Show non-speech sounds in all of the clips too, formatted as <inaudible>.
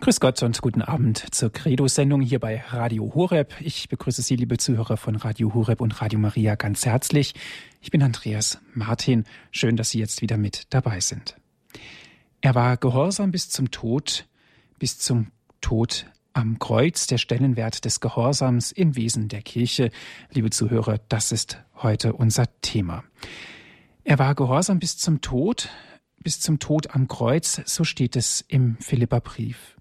Grüß Gott und guten Abend zur Credo-Sendung hier bei Radio Horeb. Ich begrüße Sie, liebe Zuhörer von Radio Horeb und Radio Maria, ganz herzlich. Ich bin Andreas Martin. Schön, dass Sie jetzt wieder mit dabei sind. Er war gehorsam bis zum Tod, bis zum Tod am Kreuz, der Stellenwert des Gehorsams im Wesen der Kirche. Liebe Zuhörer, das ist heute unser Thema. Er war gehorsam bis zum Tod, bis zum Tod am Kreuz, so steht es im Philipperbrief.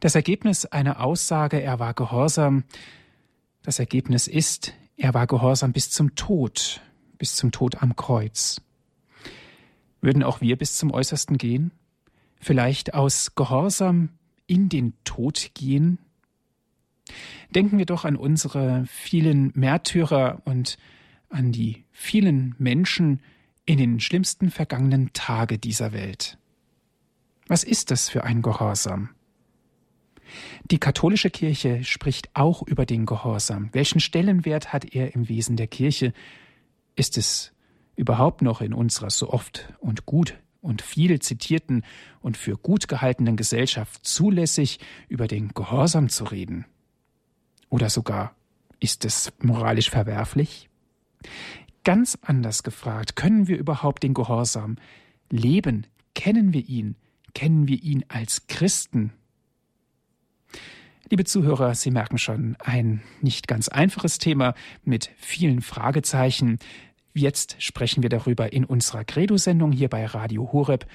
Das Ergebnis einer Aussage, er war gehorsam, das Ergebnis ist, er war gehorsam bis zum Tod, bis zum Tod am Kreuz. Würden auch wir bis zum Äußersten gehen? Vielleicht aus Gehorsam in den Tod gehen? Denken wir doch an unsere vielen Märtyrer und an die vielen Menschen in den schlimmsten vergangenen Tage dieser Welt. Was ist das für ein Gehorsam? Die katholische Kirche spricht auch über den Gehorsam. Welchen Stellenwert hat er im Wesen der Kirche? Ist es überhaupt noch in unserer so oft und gut und viel zitierten und für gut gehaltenen Gesellschaft zulässig, über den Gehorsam zu reden? Oder sogar ist es moralisch verwerflich? Ganz anders gefragt, können wir überhaupt den Gehorsam leben? Kennen wir ihn? Kennen wir ihn als Christen? Liebe Zuhörer, Sie merken schon, ein nicht ganz einfaches Thema mit vielen Fragezeichen. Jetzt sprechen wir darüber in unserer Credo-Sendung hier bei Radio Horeb.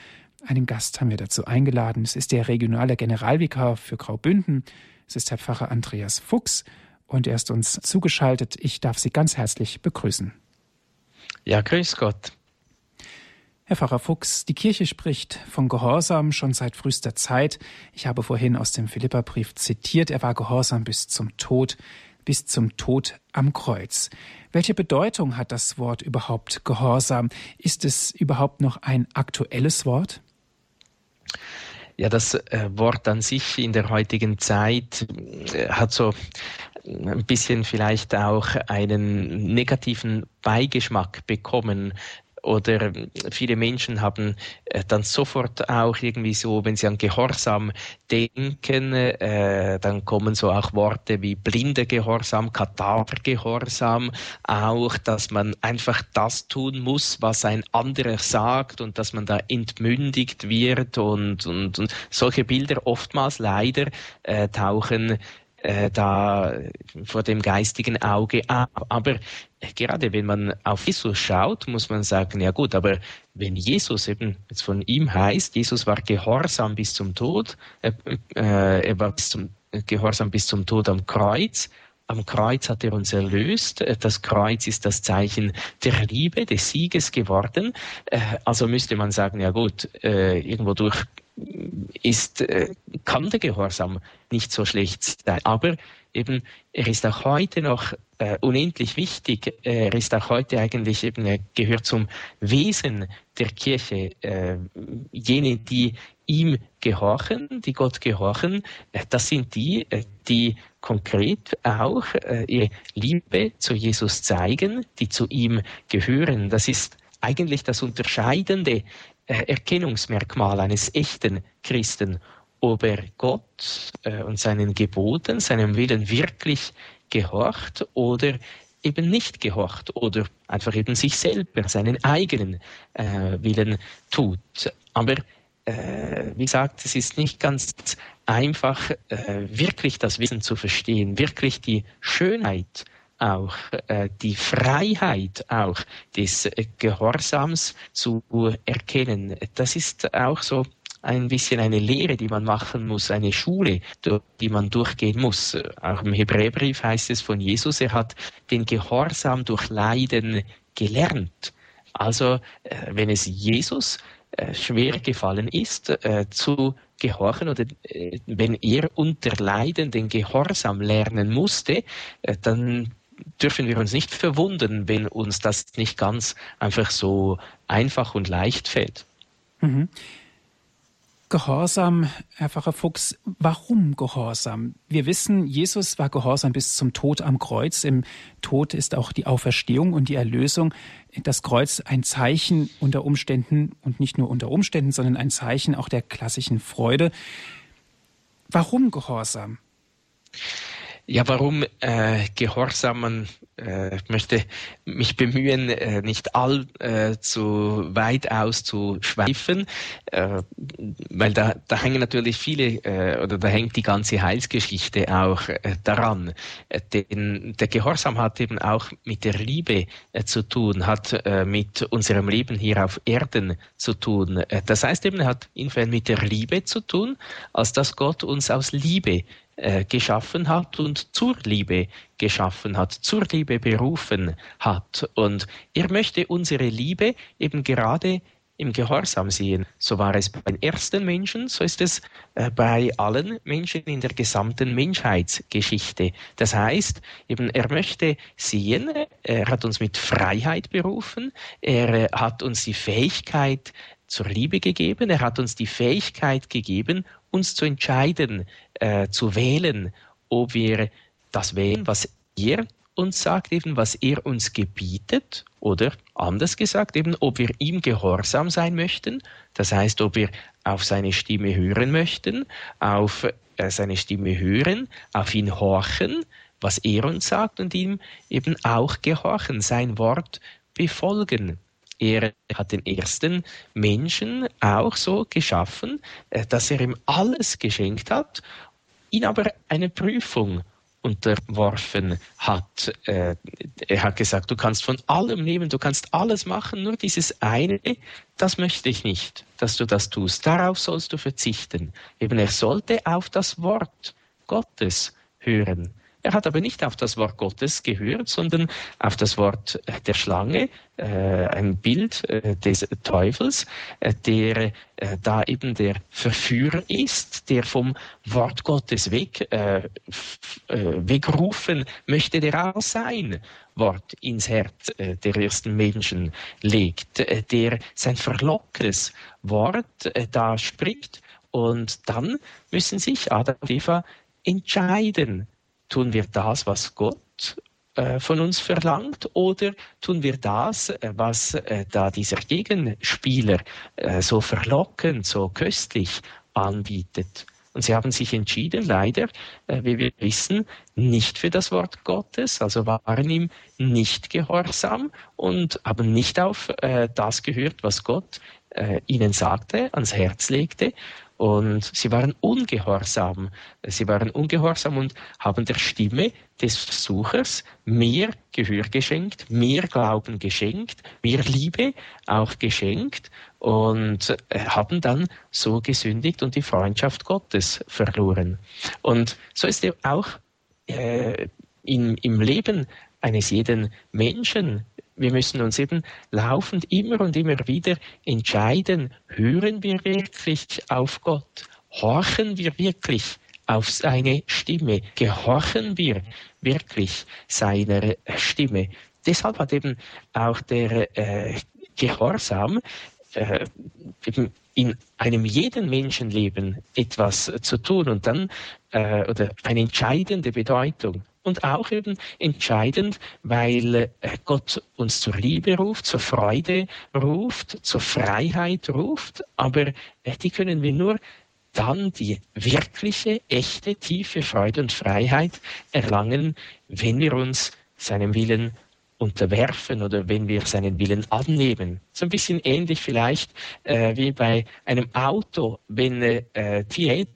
Einen Gast haben wir dazu eingeladen. Es ist der regionale Generalvikar für Graubünden. Es ist Herr Pfarrer Andreas Fuchs und er ist uns zugeschaltet. Ich darf Sie ganz herzlich begrüßen. Ja, grüß Gott. Herr Pfarrer Fuchs, die Kirche spricht von Gehorsam schon seit frühester Zeit. Ich habe vorhin aus dem Philipperbrief zitiert, er war gehorsam bis zum Tod, bis zum Tod am Kreuz. Welche Bedeutung hat das Wort überhaupt Gehorsam? Ist es überhaupt noch ein aktuelles Wort? Ja, das äh, Wort an sich in der heutigen Zeit äh, hat so ein bisschen vielleicht auch einen negativen Beigeschmack bekommen, oder viele Menschen haben äh, dann sofort auch irgendwie so, wenn sie an Gehorsam denken, äh, dann kommen so auch Worte wie blinde Gehorsam, Kadavergehorsam, auch, dass man einfach das tun muss, was ein anderer sagt und dass man da entmündigt wird und, und, und solche Bilder oftmals leider äh, tauchen äh, da vor dem geistigen Auge ab. Aber gerade wenn man auf Jesus schaut, muss man sagen, ja gut, aber wenn Jesus eben jetzt von ihm heißt, Jesus war gehorsam bis zum Tod, äh, äh, er war bis zum, gehorsam bis zum Tod am Kreuz, am Kreuz hat er uns erlöst. Das Kreuz ist das Zeichen der Liebe, des Sieges geworden. Äh, also müsste man sagen, ja gut, äh, irgendwo durch ist, äh, kann der Gehorsam nicht so schlecht sein. Aber eben, er ist auch heute noch äh, unendlich wichtig. Er ist auch heute eigentlich eben, er gehört zum Wesen der Kirche. Äh, jene, die ihm gehorchen, die Gott gehorchen, äh, das sind die, äh, die konkret auch äh, ihre Liebe zu Jesus zeigen, die zu ihm gehören. Das ist eigentlich das Unterscheidende äh, Erkennungsmerkmal eines echten Christen, ob er Gott äh, und seinen Geboten, seinem Willen wirklich gehorcht oder eben nicht gehorcht oder einfach eben sich selber, seinen eigenen äh, Willen tut. Aber äh, wie gesagt, es ist nicht ganz einfach, äh, wirklich das Wissen zu verstehen, wirklich die Schönheit auch äh, die Freiheit auch des Gehorsams zu erkennen. Das ist auch so ein bisschen eine Lehre, die man machen muss, eine Schule, die man durchgehen muss. Auch im Hebräerbrief heißt es von Jesus, er hat den Gehorsam durch Leiden gelernt. Also, äh, wenn es Jesus äh, schwer gefallen ist, äh, zu gehorchen oder wenn er unter Leiden den Gehorsam lernen musste, dann dürfen wir uns nicht verwundern, wenn uns das nicht ganz einfach so einfach und leicht fällt. Mhm. Gehorsam, Herr Pfarrer Fuchs, warum Gehorsam? Wir wissen, Jesus war gehorsam bis zum Tod am Kreuz. Im Tod ist auch die Auferstehung und die Erlösung. Das Kreuz ein Zeichen unter Umständen und nicht nur unter Umständen, sondern ein Zeichen auch der klassischen Freude. Warum Gehorsam? Ja, warum äh, Gehorsam? Man äh, möchte mich bemühen, äh, nicht allzu äh, weit auszuschweifen, äh, weil da, da hängen natürlich viele äh, oder da hängt die ganze Heilsgeschichte auch äh, daran. Äh, denn der Gehorsam hat eben auch mit der Liebe äh, zu tun, hat äh, mit unserem Leben hier auf Erden zu tun. Äh, das heißt eben, er hat insofern mit der Liebe zu tun, als dass Gott uns aus Liebe äh, geschaffen hat und zur Liebe geschaffen hat, zur Liebe berufen hat. Und er möchte unsere Liebe eben gerade im Gehorsam sehen. So war es bei den ersten Menschen, so ist es äh, bei allen Menschen in der gesamten Menschheitsgeschichte. Das heißt, eben er möchte sehen, er hat uns mit Freiheit berufen, er hat uns die Fähigkeit zur Liebe gegeben, er hat uns die Fähigkeit gegeben, uns zu entscheiden, äh, zu wählen, ob wir das wählen, was er uns sagt, eben was er uns gebietet, oder anders gesagt, eben ob wir ihm gehorsam sein möchten, das heißt, ob wir auf seine Stimme hören möchten, auf äh, seine Stimme hören, auf ihn horchen, was er uns sagt und ihm eben auch gehorchen, sein Wort befolgen. Er hat den ersten Menschen auch so geschaffen, äh, dass er ihm alles geschenkt hat, ihn aber eine Prüfung unterworfen hat. Äh, er hat gesagt, du kannst von allem nehmen, du kannst alles machen, nur dieses eine, das möchte ich nicht, dass du das tust. Darauf sollst du verzichten. Eben er sollte auf das Wort Gottes hören. Er hat aber nicht auf das Wort Gottes gehört, sondern auf das Wort der Schlange, äh, ein Bild äh, des Teufels, äh, der da eben der Verführer ist, der vom Wort Gottes weg, äh, wegrufen möchte, der auch sein Wort ins Herz der ersten Menschen legt, der sein verlockendes Wort da spricht. Und dann müssen sich Adam und Eva entscheiden, Tun wir das, was Gott äh, von uns verlangt oder tun wir das, äh, was äh, da dieser Gegenspieler so verlockend, so köstlich anbietet? Und sie haben sich entschieden, leider, wie wir wissen, nicht für das Wort Gottes, also waren ihm nicht gehorsam und haben nicht auf das gehört, was Gott ihnen sagte, ans Herz legte. Und sie waren ungehorsam. Sie waren ungehorsam und haben der Stimme des Versuchers mehr Gehör geschenkt, mehr Glauben geschenkt, mehr Liebe auch geschenkt und äh, haben dann so gesündigt und die Freundschaft Gottes verloren. Und so ist auch äh, in, im Leben eines jeden Menschen wir müssen uns eben laufend immer und immer wieder entscheiden, hören wir wirklich auf Gott? Horchen wir wirklich auf seine Stimme? Gehorchen wir wirklich seiner Stimme? Deshalb hat eben auch der äh, Gehorsam äh, eben in einem jeden Menschenleben etwas zu tun und dann äh, oder eine entscheidende Bedeutung und auch eben entscheidend, weil äh, Gott uns zur Liebe ruft, zur Freude ruft, zur Freiheit ruft, aber äh, die können wir nur dann die wirkliche, echte, tiefe Freude und Freiheit erlangen, wenn wir uns seinem Willen unterwerfen oder wenn wir seinen Willen annehmen. So ein bisschen ähnlich vielleicht äh, wie bei einem Auto, wenn äh, die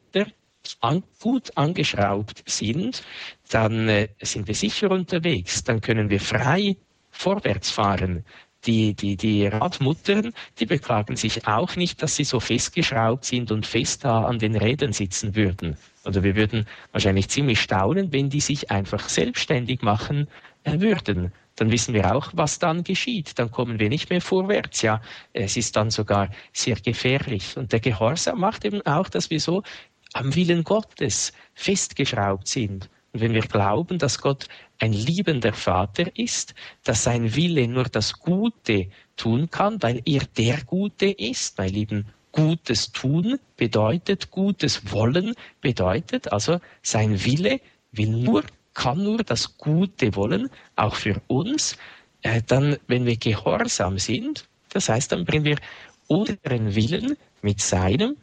an, gut angeschraubt sind, dann äh, sind wir sicher unterwegs, dann können wir frei vorwärts fahren. Die, die, die Radmuttern, die beklagen sich auch nicht, dass sie so festgeschraubt sind und fest da an den Rädern sitzen würden. Oder wir würden wahrscheinlich ziemlich staunen, wenn die sich einfach selbstständig machen äh, würden. Dann wissen wir auch, was dann geschieht. Dann kommen wir nicht mehr vorwärts. Ja, es ist dann sogar sehr gefährlich. Und der Gehorsam macht eben auch, dass wir so am Willen Gottes festgeschraubt sind. Wenn wir glauben, dass Gott ein liebender Vater ist, dass sein Wille nur das Gute tun kann, weil er der Gute ist, weil eben Gutes tun bedeutet, Gutes wollen bedeutet, also sein Wille will nur, kann nur das Gute wollen, auch für uns, äh, dann, wenn wir gehorsam sind, das heißt, dann bringen wir unseren Willen mit seinem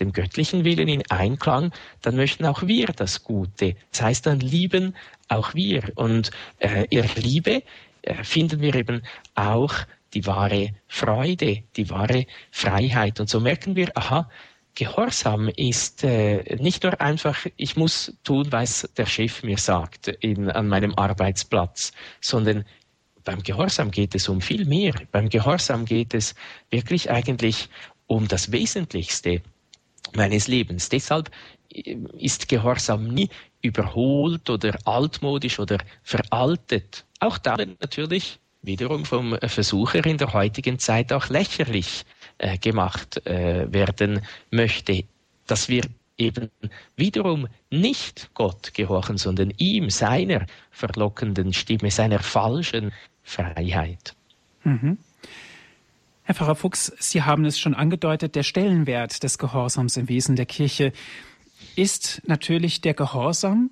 dem göttlichen Willen in Einklang, dann möchten auch wir das Gute. Das heißt, dann lieben auch wir. Und äh, in Liebe äh, finden wir eben auch die wahre Freude, die wahre Freiheit. Und so merken wir, aha, Gehorsam ist äh, nicht nur einfach, ich muss tun, was der Chef mir sagt in, an meinem Arbeitsplatz, sondern beim Gehorsam geht es um viel mehr. Beim Gehorsam geht es wirklich eigentlich um das Wesentlichste meines Lebens. Deshalb äh, ist Gehorsam nie überholt oder altmodisch oder veraltet. Auch da natürlich wiederum vom Versucher in der heutigen Zeit auch lächerlich äh, gemacht äh, werden möchte, dass wir eben wiederum nicht Gott gehorchen, sondern ihm, seiner verlockenden Stimme, seiner falschen Freiheit. Mhm. Herr Pfarrer Fuchs, Sie haben es schon angedeutet, der Stellenwert des Gehorsams im Wesen der Kirche ist natürlich der Gehorsam,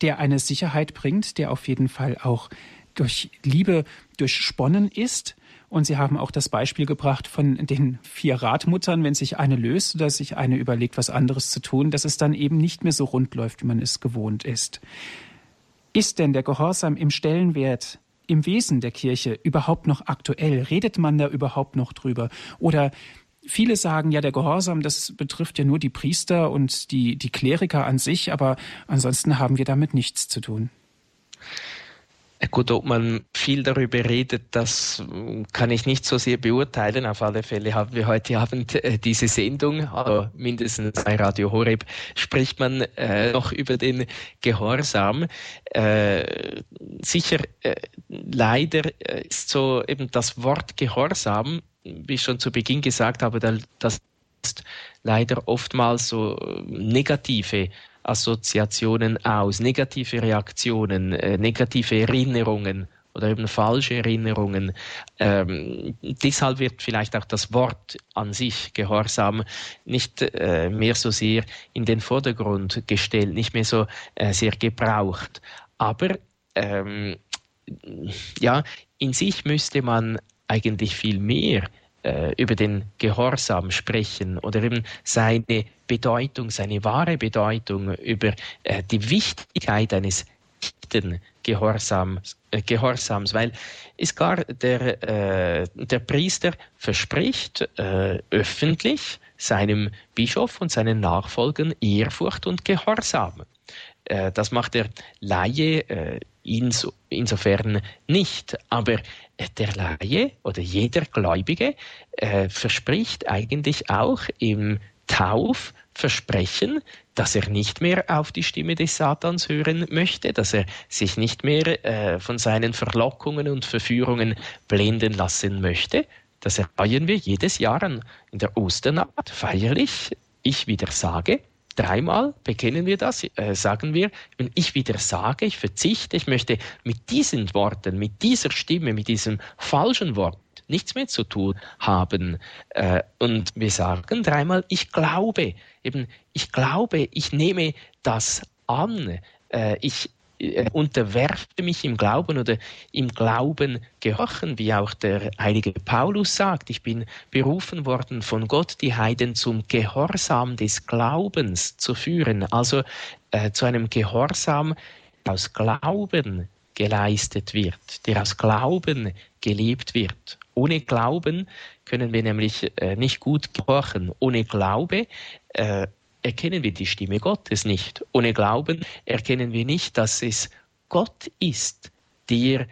der eine Sicherheit bringt, der auf jeden Fall auch durch Liebe durchsponnen ist. Und Sie haben auch das Beispiel gebracht von den vier Radmuttern, wenn sich eine löst oder sich eine überlegt, was anderes zu tun, dass es dann eben nicht mehr so rund läuft, wie man es gewohnt ist. Ist denn der Gehorsam im Stellenwert, im Wesen der Kirche überhaupt noch aktuell? Redet man da überhaupt noch drüber? Oder Viele sagen ja, der Gehorsam, das betrifft ja nur die Priester und die, die Kleriker an sich, aber ansonsten haben wir damit nichts zu tun. Gut, ob man viel darüber redet, das kann ich nicht so sehr beurteilen. Auf alle Fälle haben wir heute Abend äh, diese Sendung, also mindestens bei Radio Horeb spricht man äh, noch über den Gehorsam. Äh, sicher, äh, leider äh, ist so eben das Wort Gehorsam, wie ich schon zu Beginn gesagt habe, das ist leider oftmals so negative Assoziationen aus, negative Reaktionen, äh, negative Erinnerungen oder eben falsche Erinnerungen. Ähm, deshalb wird vielleicht auch das Wort an sich Gehorsam nicht äh, mehr so sehr in den Vordergrund gestellt, nicht mehr so äh, sehr gebraucht. Aber ähm, ja, in sich müsste man eigentlich viel mehr über den Gehorsam sprechen oder eben seine Bedeutung, seine wahre Bedeutung, über äh, die Wichtigkeit eines echten Gehorsams, äh, Gehorsams, weil es gar der, äh, der Priester verspricht äh, öffentlich seinem Bischof und seinen Nachfolgern Ehrfurcht und Gehorsam. Äh, das macht der Laie äh, inso, insofern nicht. Aber der Laie oder jeder Gläubige äh, verspricht eigentlich auch im Taufversprechen, dass er nicht mehr auf die Stimme des Satans hören möchte, dass er sich nicht mehr äh, von seinen Verlockungen und Verführungen blenden lassen möchte. Das feiern wir jedes Jahr in der Osternacht feierlich. Ich wieder sage, Dreimal bekennen wir das, äh, sagen wir, wenn ich wieder sage, ich verzichte, ich möchte mit diesen Worten, mit dieser Stimme, mit diesem falschen Wort nichts mehr zu tun haben. Äh, und wir sagen dreimal, ich glaube, eben, ich glaube, ich nehme das an, äh, ich unterwerfe mich im Glauben oder im Glauben gehorchen, wie auch der heilige Paulus sagt. Ich bin berufen worden von Gott, die Heiden zum Gehorsam des Glaubens zu führen, also äh, zu einem Gehorsam aus Glauben geleistet wird, der aus Glauben gelebt wird. Ohne Glauben können wir nämlich äh, nicht gut gehorchen. Ohne Glaube äh, erkennen wir die Stimme Gottes nicht. Ohne Glauben erkennen wir nicht, dass es Gott ist, der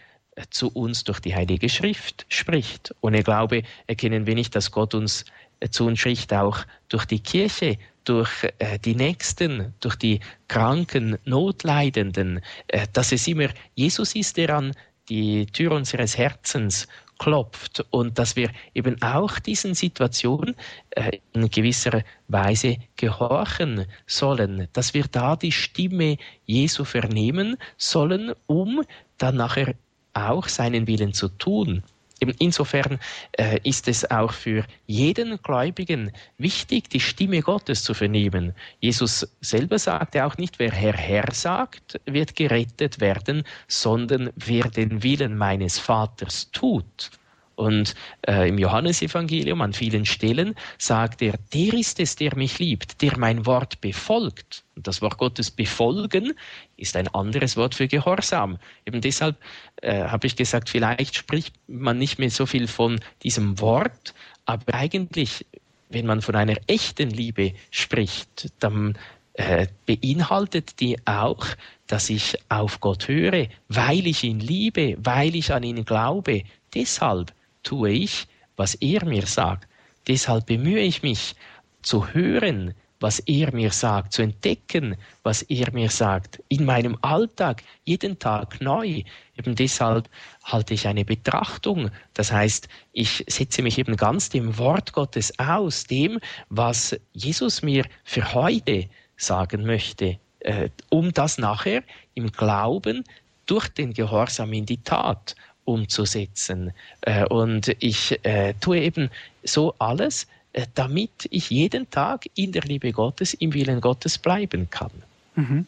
zu uns durch die Heilige Schrift spricht. Ohne Glaube erkennen wir nicht, dass Gott uns zu uns spricht, auch durch die Kirche, durch äh, die Nächsten, durch die Kranken, Notleidenden, äh, dass es immer Jesus ist, der an die Tür unseres Herzens klopft und dass wir eben auch diesen Situationen äh, in gewisser Weise gehorchen sollen, dass wir da die Stimme Jesu vernehmen sollen, um dann nachher auch seinen Willen zu tun. Insofern äh, ist es auch für jeden Gläubigen wichtig, die Stimme Gottes zu vernehmen. Jesus selber sagte auch nicht, wer Herr, Herr sagt, wird gerettet werden, sondern wer den Willen meines Vaters tut. Und äh, im Johannesevangelium an vielen Stellen sagt er, der ist es, der mich liebt, der mein Wort befolgt. Und das Wort Gottes befolgen ist ein anderes Wort für Gehorsam. Eben deshalb äh, habe ich gesagt, vielleicht spricht man nicht mehr so viel von diesem Wort, aber eigentlich, wenn man von einer echten Liebe spricht, dann äh, beinhaltet die auch, dass ich auf Gott höre, weil ich ihn liebe, weil ich an ihn glaube. Deshalb tue ich, was er mir sagt. Deshalb bemühe ich mich zu hören, was er mir sagt, zu entdecken, was er mir sagt, in meinem Alltag, jeden Tag neu. Eben deshalb halte ich eine Betrachtung. Das heißt, ich setze mich eben ganz dem Wort Gottes aus, dem, was Jesus mir für heute sagen möchte, äh, um das nachher im Glauben durch den Gehorsam in die Tat umzusetzen. Äh, und ich äh, tue eben so alles, äh, damit ich jeden Tag in der Liebe Gottes, im Willen Gottes bleiben kann. Mhm.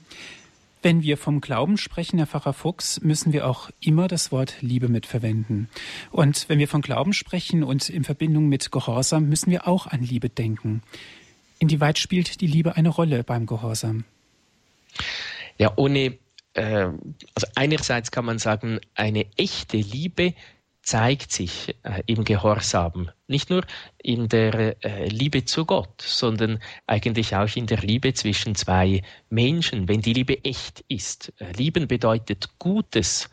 Wenn wir vom Glauben sprechen, Herr Pfarrer Fuchs, müssen wir auch immer das Wort Liebe mitverwenden. Und wenn wir von Glauben sprechen und in Verbindung mit Gehorsam, müssen wir auch an Liebe denken. Inwieweit spielt die Liebe eine Rolle beim Gehorsam? Ja, ohne also einerseits kann man sagen, eine echte Liebe zeigt sich äh, im Gehorsam, nicht nur in der äh, Liebe zu Gott, sondern eigentlich auch in der Liebe zwischen zwei Menschen, wenn die Liebe echt ist. Äh, lieben bedeutet Gutes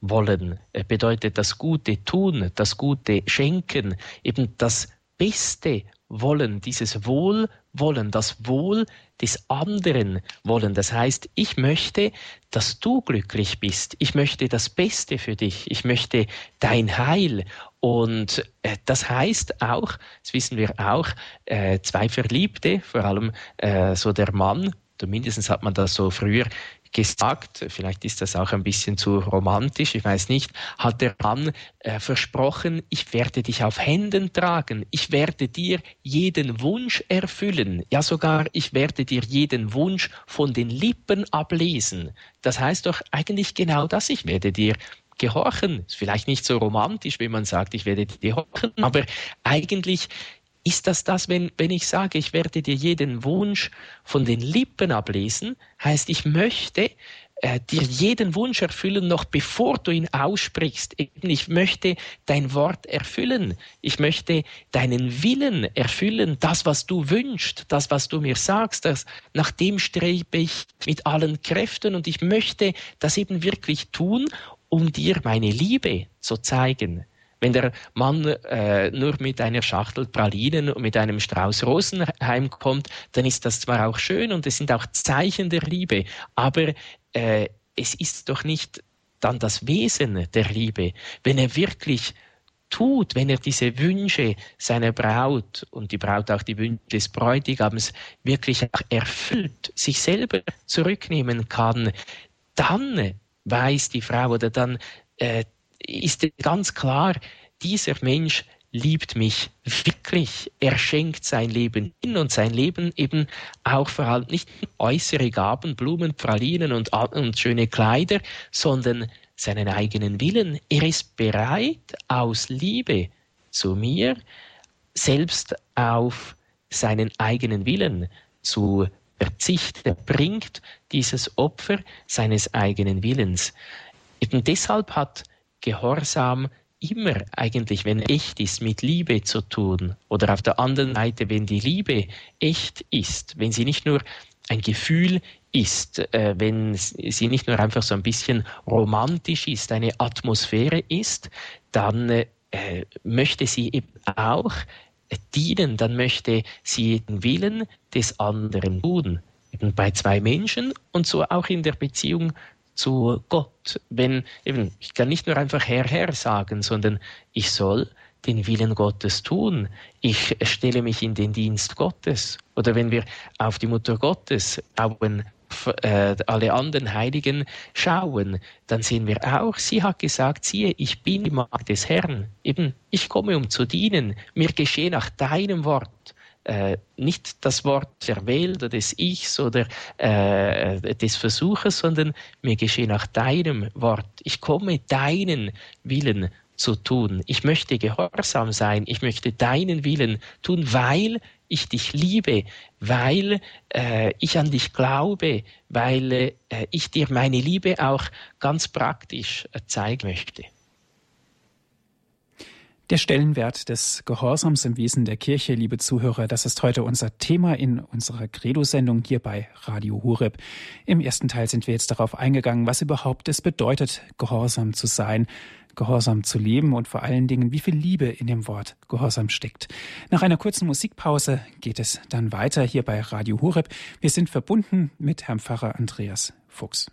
wollen, bedeutet das Gute tun, das Gute schenken, eben das Beste wollen, dieses Wohlwollen, das Wohl des anderen wollen. Das heißt, ich möchte, dass du glücklich bist. Ich möchte das Beste für dich. Ich möchte dein Heil. Und äh, das heißt auch, das wissen wir auch, äh, zwei Verliebte, vor allem äh, so der Mann, zumindest hat man das so früher gesagt, vielleicht ist das auch ein bisschen zu romantisch, ich weiß nicht, hat der Mann äh, versprochen, ich werde dich auf Händen tragen, ich werde dir jeden Wunsch erfüllen, ja sogar ich werde dir jeden Wunsch von den Lippen ablesen. Das heißt doch eigentlich genau das, ich werde dir gehorchen. Ist vielleicht nicht so romantisch, wenn man sagt, ich werde dir gehorchen, aber eigentlich ist das das, wenn, wenn ich sage, ich werde dir jeden Wunsch von den Lippen ablesen, heißt, ich möchte äh, dir jeden Wunsch erfüllen, noch bevor du ihn aussprichst. Ich möchte dein Wort erfüllen. Ich möchte deinen Willen erfüllen, das, was du wünschst, das, was du mir sagst, das, nach dem strebe ich mit allen Kräften und ich möchte das eben wirklich tun, um dir meine Liebe zu zeigen. Wenn der Mann äh, nur mit einer Schachtel Pralinen und mit einem Strauß Rosen heimkommt, dann ist das zwar auch schön und es sind auch Zeichen der Liebe, aber äh, es ist doch nicht dann das Wesen der Liebe, wenn er wirklich tut, wenn er diese Wünsche seiner Braut und die Braut auch die Wünsche des Bräutigams wirklich erfüllt, sich selber zurücknehmen kann, dann weiß die Frau oder dann äh, ist ganz klar, dieser Mensch liebt mich wirklich. Er schenkt sein Leben hin und sein Leben eben auch vor allem nicht äußere Gaben, Blumen, Pralinen und, und schöne Kleider, sondern seinen eigenen Willen. Er ist bereit, aus Liebe zu mir selbst auf seinen eigenen Willen zu verzichten. Er bringt dieses Opfer seines eigenen Willens. Eben deshalb hat Gehorsam immer eigentlich, wenn echt ist, mit Liebe zu tun. Oder auf der anderen Seite, wenn die Liebe echt ist, wenn sie nicht nur ein Gefühl ist, äh, wenn sie nicht nur einfach so ein bisschen romantisch ist, eine Atmosphäre ist, dann äh, möchte sie eben auch dienen, dann möchte sie den Willen des anderen tun. Eben bei zwei Menschen und so auch in der Beziehung zu Gott. Wenn eben, ich kann nicht nur einfach Herr, Herr sagen, sondern ich soll den Willen Gottes tun. Ich stelle mich in den Dienst Gottes. Oder wenn wir auf die Mutter Gottes schauen, äh, alle anderen Heiligen schauen, dann sehen wir auch, sie hat gesagt, siehe, ich bin die Magd des Herrn. Eben, ich komme, um zu dienen. Mir geschehe nach deinem Wort äh, nicht das Wort der Welt oder des Ichs oder äh, des Versuches, sondern mir geschehe nach deinem Wort. Ich komme deinen Willen zu tun. Ich möchte gehorsam sein, ich möchte deinen Willen tun, weil ich dich liebe, weil äh, ich an dich glaube, weil äh, ich dir meine Liebe auch ganz praktisch äh, zeigen möchte. Der Stellenwert des Gehorsams im Wesen der Kirche, liebe Zuhörer, das ist heute unser Thema in unserer Credo-Sendung hier bei Radio Hureb. Im ersten Teil sind wir jetzt darauf eingegangen, was überhaupt es bedeutet, gehorsam zu sein, gehorsam zu leben und vor allen Dingen, wie viel Liebe in dem Wort Gehorsam steckt. Nach einer kurzen Musikpause geht es dann weiter hier bei Radio Hureb. Wir sind verbunden mit Herrn Pfarrer Andreas Fuchs.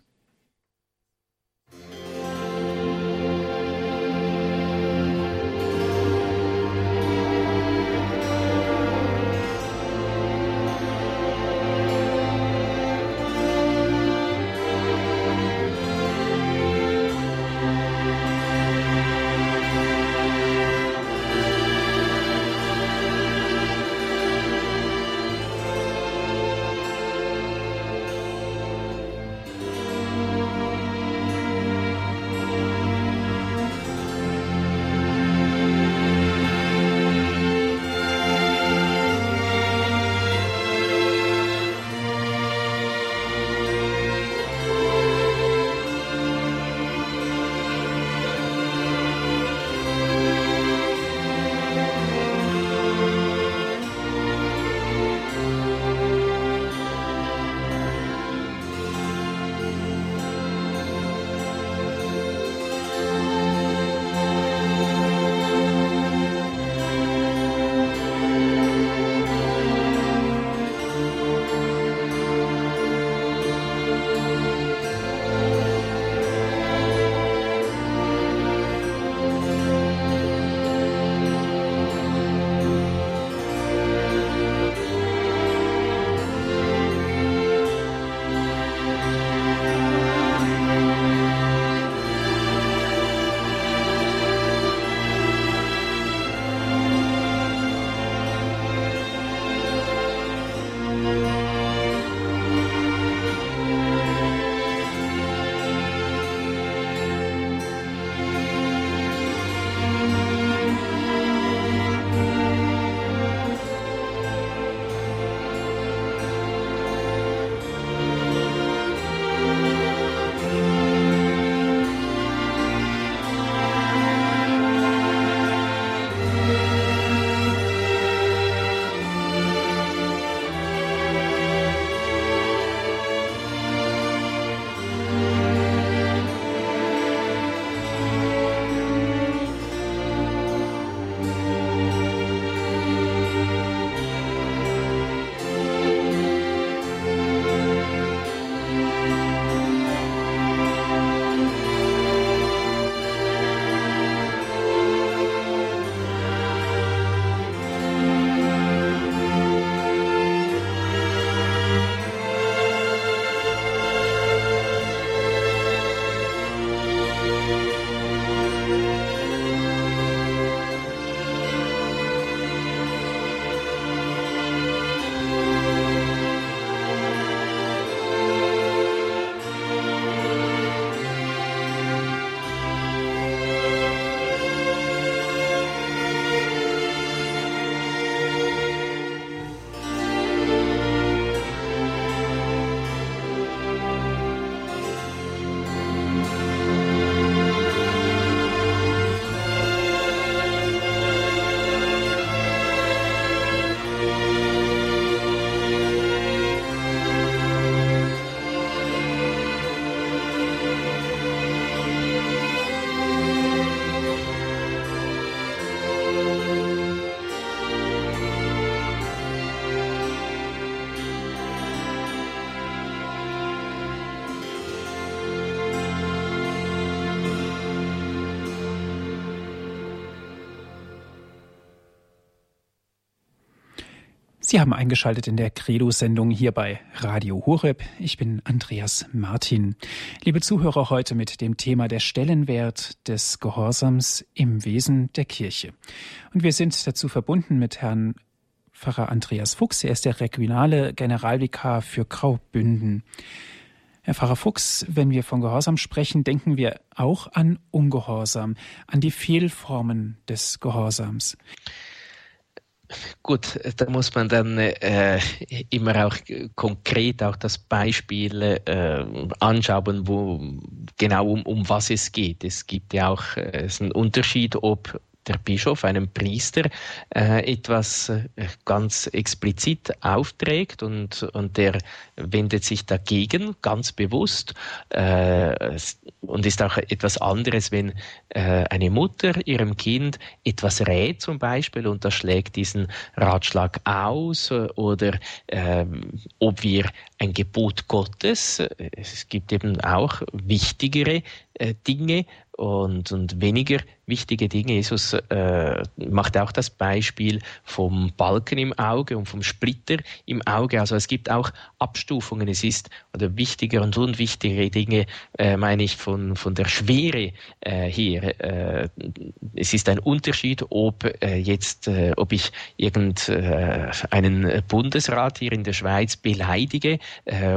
Sie haben eingeschaltet in der Credo-Sendung hier bei Radio Horeb. Ich bin Andreas Martin. Liebe Zuhörer, heute mit dem Thema der Stellenwert des Gehorsams im Wesen der Kirche. Und wir sind dazu verbunden mit Herrn Pfarrer Andreas Fuchs. Er ist der regionale Generalvikar für Graubünden. Herr Pfarrer Fuchs, wenn wir von Gehorsam sprechen, denken wir auch an Ungehorsam, an die Fehlformen des Gehorsams. Gut, da muss man dann äh, immer auch konkret auch das Beispiel äh, anschauen, wo genau um, um was es geht. Es gibt ja auch äh, es ist ein Unterschied, ob der Bischof einem Priester äh, etwas äh, ganz explizit aufträgt und, und der wendet sich dagegen ganz bewusst äh, und ist auch etwas anderes, wenn äh, eine Mutter ihrem Kind etwas rät zum Beispiel und das schlägt diesen Ratschlag aus oder ähm, ob wir ein Gebot Gottes, es gibt eben auch wichtigere äh, Dinge und, und weniger wichtige Dinge. Jesus äh, macht auch das Beispiel vom Balken im Auge und vom Splitter im Auge. Also es gibt auch Abstufungen. Es ist oder wichtiger und unwichtige Dinge, äh, meine ich, von, von der Schwere äh, her. Äh, es ist ein Unterschied, ob äh, jetzt, äh, ob ich irgendeinen Bundesrat hier in der Schweiz beleidige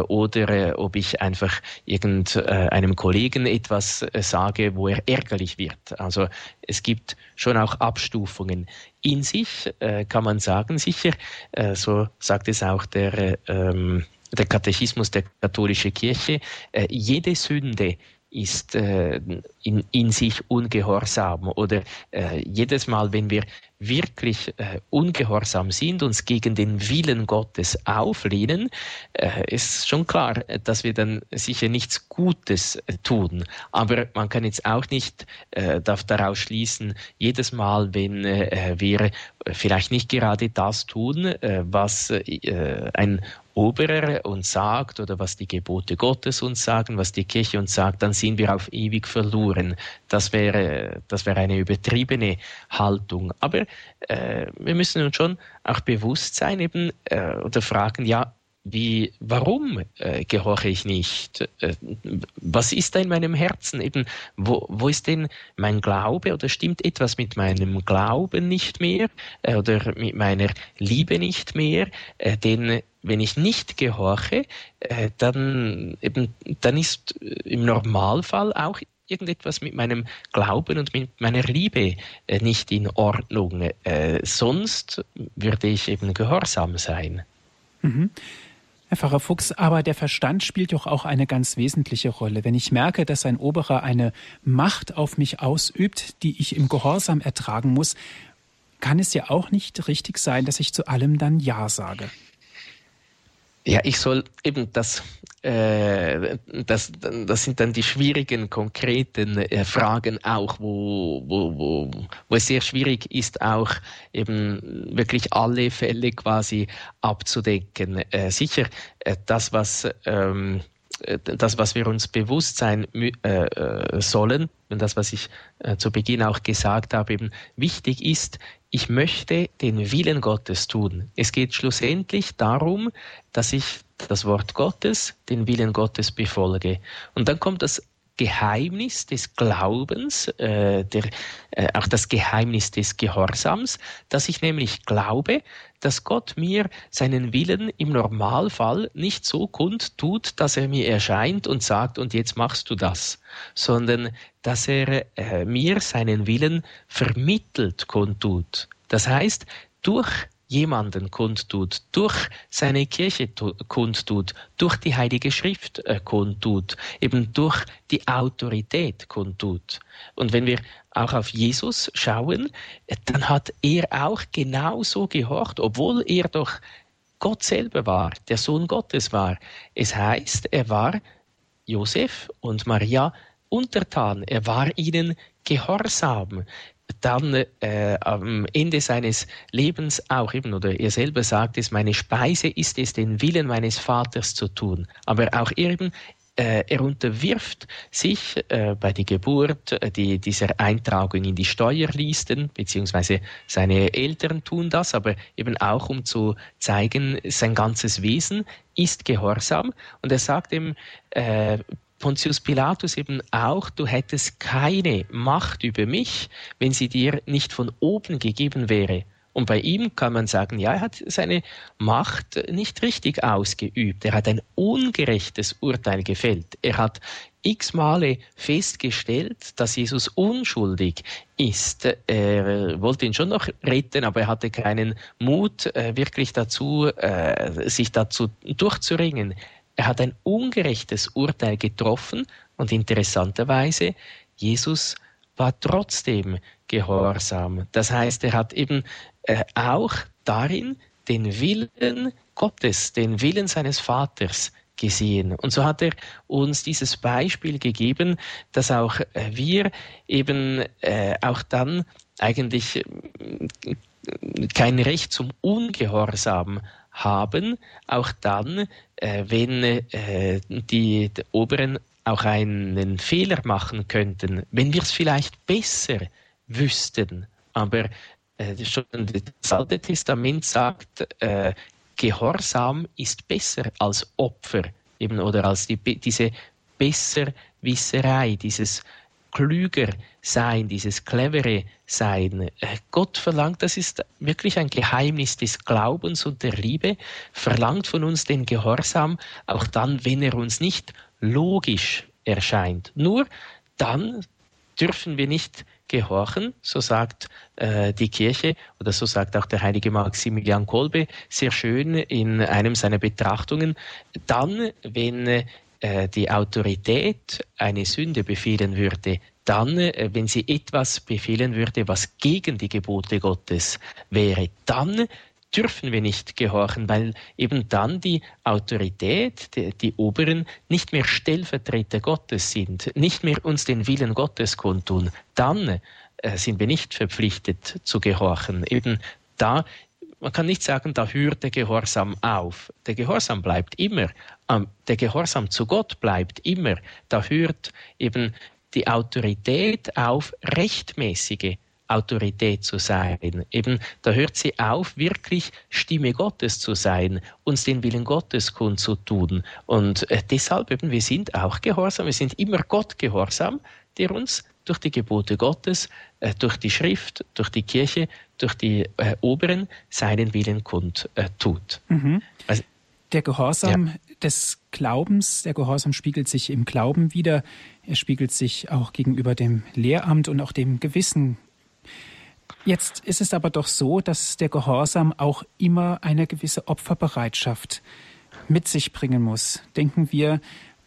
oder ob ich einfach irgendeinem Kollegen etwas sage, wo er ärgerlich wird. Also es gibt schon auch Abstufungen. In sich äh, kann man sagen, sicher, äh, so sagt es auch der, äh, ähm, der Katechismus der katholischen Kirche, äh, jede Sünde ist äh, in, in sich ungehorsam oder äh, jedes Mal, wenn wir wirklich äh, ungehorsam sind, uns gegen den Willen Gottes auflehnen, äh, ist schon klar, dass wir dann sicher nichts Gutes äh, tun. Aber man kann jetzt auch nicht äh, daraus schließen, jedes Mal, wenn äh, wir vielleicht nicht gerade das tun, äh, was äh, ein Oberer uns sagt oder was die Gebote Gottes uns sagen, was die Kirche uns sagt, dann sind wir auf ewig verloren. Das wäre, das wäre eine übertriebene Haltung. Aber äh, wir müssen uns schon auch bewusst sein eben äh, oder fragen, ja, wie, warum äh, gehorche ich nicht? Äh, was ist da in meinem Herzen? Eben, wo, wo ist denn mein Glaube oder stimmt etwas mit meinem Glauben nicht mehr äh, oder mit meiner Liebe nicht mehr? Äh, denn wenn ich nicht gehorche, äh, dann eben, dann ist äh, im Normalfall auch irgendetwas mit meinem Glauben und mit meiner Liebe äh, nicht in Ordnung. Äh, sonst würde ich eben gehorsam sein. Mhm. Herr Pfarrer Fuchs, aber der Verstand spielt doch auch eine ganz wesentliche Rolle. Wenn ich merke, dass ein Oberer eine Macht auf mich ausübt, die ich im Gehorsam ertragen muss, kann es ja auch nicht richtig sein, dass ich zu allem dann Ja sage. Ja, ich soll eben das, das, das sind dann die schwierigen, konkreten äh, Fragen auch, wo, wo, wo, wo es sehr schwierig ist, auch eben wirklich alle Fälle quasi abzudecken. Äh, sicher, äh, das, was ähm, äh, das, was wir uns bewusst sein äh, äh, sollen, und das, was ich äh, zu Beginn auch gesagt habe, eben wichtig ist, ich möchte den Willen Gottes tun. Es geht schlussendlich darum, dass ich das Wort Gottes, den Willen Gottes befolge. Und dann kommt das Geheimnis des Glaubens, äh, der, äh, auch das Geheimnis des Gehorsams, dass ich nämlich glaube, dass Gott mir seinen Willen im Normalfall nicht so kundtut, dass er mir erscheint und sagt, und jetzt machst du das, sondern dass er äh, mir seinen Willen vermittelt kundtut. Das heißt, durch jemanden kundtut, durch seine Kirche kundtut, durch die Heilige Schrift äh, kundtut, eben durch die Autorität kundtut. Und wenn wir auch auf Jesus schauen, äh, dann hat er auch genauso gehorcht, obwohl er doch Gott selber war, der Sohn Gottes war. Es heißt, er war Josef und Maria untertan, er war ihnen gehorsam dann äh, am Ende seines Lebens auch eben, oder er selber sagt es, meine Speise ist es, den Willen meines Vaters zu tun. Aber auch eben, äh, er unterwirft sich äh, bei der Geburt äh, die, dieser Eintragung in die Steuerlisten, beziehungsweise seine Eltern tun das, aber eben auch um zu zeigen, sein ganzes Wesen ist gehorsam. Und er sagt ihm, äh, Pontius Pilatus eben auch, du hättest keine Macht über mich, wenn sie dir nicht von oben gegeben wäre. Und bei ihm kann man sagen, ja, er hat seine Macht nicht richtig ausgeübt. Er hat ein ungerechtes Urteil gefällt. Er hat x Male festgestellt, dass Jesus unschuldig ist. Er wollte ihn schon noch retten, aber er hatte keinen Mut äh, wirklich dazu, äh, sich dazu durchzuringen. Er hat ein ungerechtes Urteil getroffen und interessanterweise, Jesus war trotzdem gehorsam. Das heißt, er hat eben äh, auch darin den Willen Gottes, den Willen seines Vaters gesehen. Und so hat er uns dieses Beispiel gegeben, dass auch äh, wir eben äh, auch dann eigentlich äh, kein Recht zum Ungehorsam haben, auch dann, äh, wenn äh, die, die Oberen auch einen Fehler machen könnten, wenn wir es vielleicht besser wüssten. Aber äh, schon das Alte Testament sagt, äh, Gehorsam ist besser als Opfer eben oder als die, diese Besserwisserei, dieses klüger sein, dieses clevere sein. Äh, Gott verlangt, das ist wirklich ein Geheimnis des Glaubens und der Liebe, verlangt von uns den Gehorsam, auch dann, wenn er uns nicht logisch erscheint. Nur dann dürfen wir nicht gehorchen, so sagt äh, die Kirche oder so sagt auch der heilige Maximilian Kolbe sehr schön in einem seiner Betrachtungen, dann, wenn äh, die Autorität eine Sünde befehlen würde, dann, äh, wenn sie etwas befehlen würde, was gegen die Gebote Gottes wäre, dann dürfen wir nicht gehorchen, weil eben dann die Autorität, die, die, Oberen, nicht mehr Stellvertreter Gottes sind, nicht mehr uns den Willen Gottes kundtun. Dann äh, sind wir nicht verpflichtet zu gehorchen. Eben da, man kann nicht sagen, da hört der Gehorsam auf. Der Gehorsam bleibt immer. Ähm, der Gehorsam zu Gott bleibt immer. Da hört eben die Autorität auf rechtmäßige Autorität zu sein. Eben, da hört sie auf, wirklich Stimme Gottes zu sein, uns den Willen Gottes kundzutun. Und äh, deshalb eben, wir sind auch gehorsam, wir sind immer Gott gehorsam, der uns durch die Gebote Gottes, äh, durch die Schrift, durch die Kirche, durch die äh, Oberen seinen Willen kund äh, tut. Mhm. Also, der Gehorsam ja. des Glaubens, der Gehorsam spiegelt sich im Glauben wieder. Er spiegelt sich auch gegenüber dem Lehramt und auch dem Gewissen Jetzt ist es aber doch so, dass der Gehorsam auch immer eine gewisse Opferbereitschaft mit sich bringen muss. Denken wir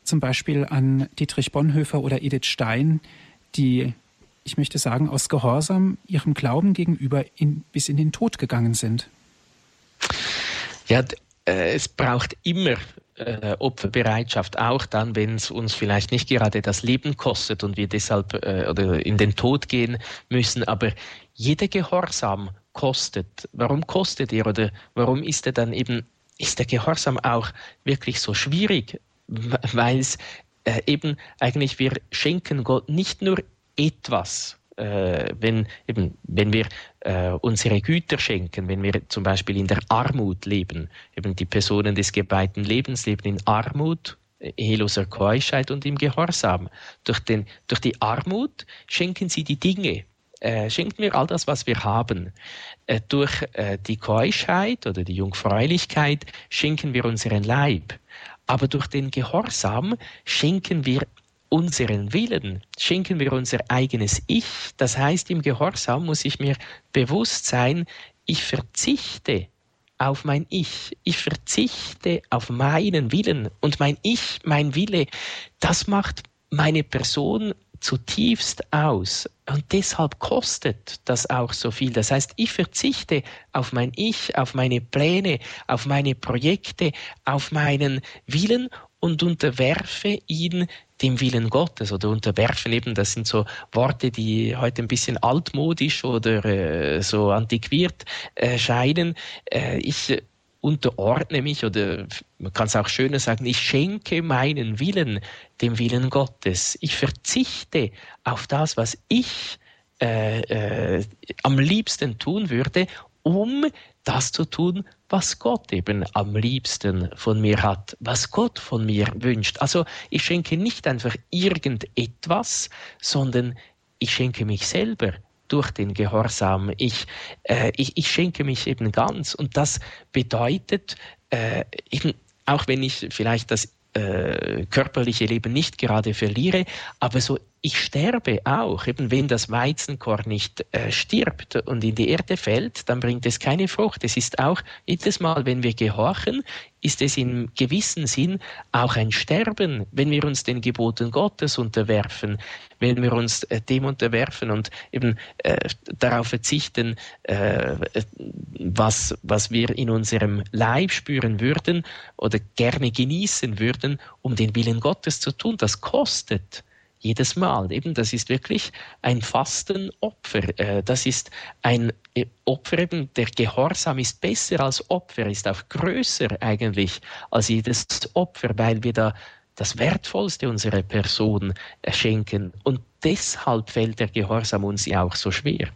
zum Beispiel an Dietrich Bonhoeffer oder Edith Stein, die, ich möchte sagen, aus Gehorsam ihrem Glauben gegenüber in, bis in den Tod gegangen sind. Ja, äh, es braucht immer äh, Opferbereitschaft, auch dann, wenn es uns vielleicht nicht gerade das Leben kostet und wir deshalb äh, oder in den Tod gehen müssen, aber jeder Gehorsam kostet. Warum kostet er oder warum ist er dann eben, ist der Gehorsam auch wirklich so schwierig? Weil es äh, eben eigentlich wir schenken Gott nicht nur etwas, äh, wenn, eben, wenn wir äh, unsere Güter schenken, wenn wir zum Beispiel in der Armut leben, eben die Personen des gebeiten Lebens leben in Armut, eheloser Keuschheit und im Gehorsam. Durch, den, durch die Armut schenken sie die Dinge, äh, schenkt mir all das, was wir haben. Äh, durch äh, die Keuschheit oder die Jungfräulichkeit schenken wir unseren Leib. Aber durch den Gehorsam schenken wir unseren Willen, schenken wir unser eigenes Ich. Das heißt, im Gehorsam muss ich mir bewusst sein, ich verzichte auf mein Ich. Ich verzichte auf meinen Willen. Und mein Ich, mein Wille, das macht meine Person zutiefst aus. Und deshalb kostet das auch so viel. Das heißt, ich verzichte auf mein Ich, auf meine Pläne, auf meine Projekte, auf meinen Willen und unterwerfe ihn dem Willen Gottes oder unterwerfen eben, das sind so Worte, die heute ein bisschen altmodisch oder äh, so antiquiert äh, scheinen. Äh, ich unterordne mich oder man kann es auch schöner sagen, ich schenke meinen Willen dem Willen Gottes. Ich verzichte auf das, was ich äh, äh, am liebsten tun würde, um das zu tun, was Gott eben am liebsten von mir hat, was Gott von mir wünscht. Also ich schenke nicht einfach irgendetwas, sondern ich schenke mich selber durch den Gehorsam. Ich, äh, ich, ich schenke mich eben ganz. Und das bedeutet, äh, eben, auch wenn ich vielleicht das äh, körperliche Leben nicht gerade verliere, aber so ich sterbe auch. Eben wenn das Weizenkorn nicht äh, stirbt und in die Erde fällt, dann bringt es keine Frucht. Es ist auch jedes Mal, wenn wir gehorchen, ist es im gewissen Sinn auch ein Sterben, wenn wir uns den Geboten Gottes unterwerfen, wenn wir uns äh, dem unterwerfen und eben äh, darauf verzichten, äh, was, was wir in unserem Leib spüren würden oder gerne genießen würden, um den Willen Gottes zu tun. Das kostet jedes Mal. Eben, das ist wirklich ein Fastenopfer. Äh, das ist ein äh, Opfer, eben, der Gehorsam ist besser als Opfer, ist auch größer eigentlich als jedes Opfer, weil wir da das Wertvollste unserer Person schenken. Und deshalb fällt der Gehorsam uns ja auch so schwer.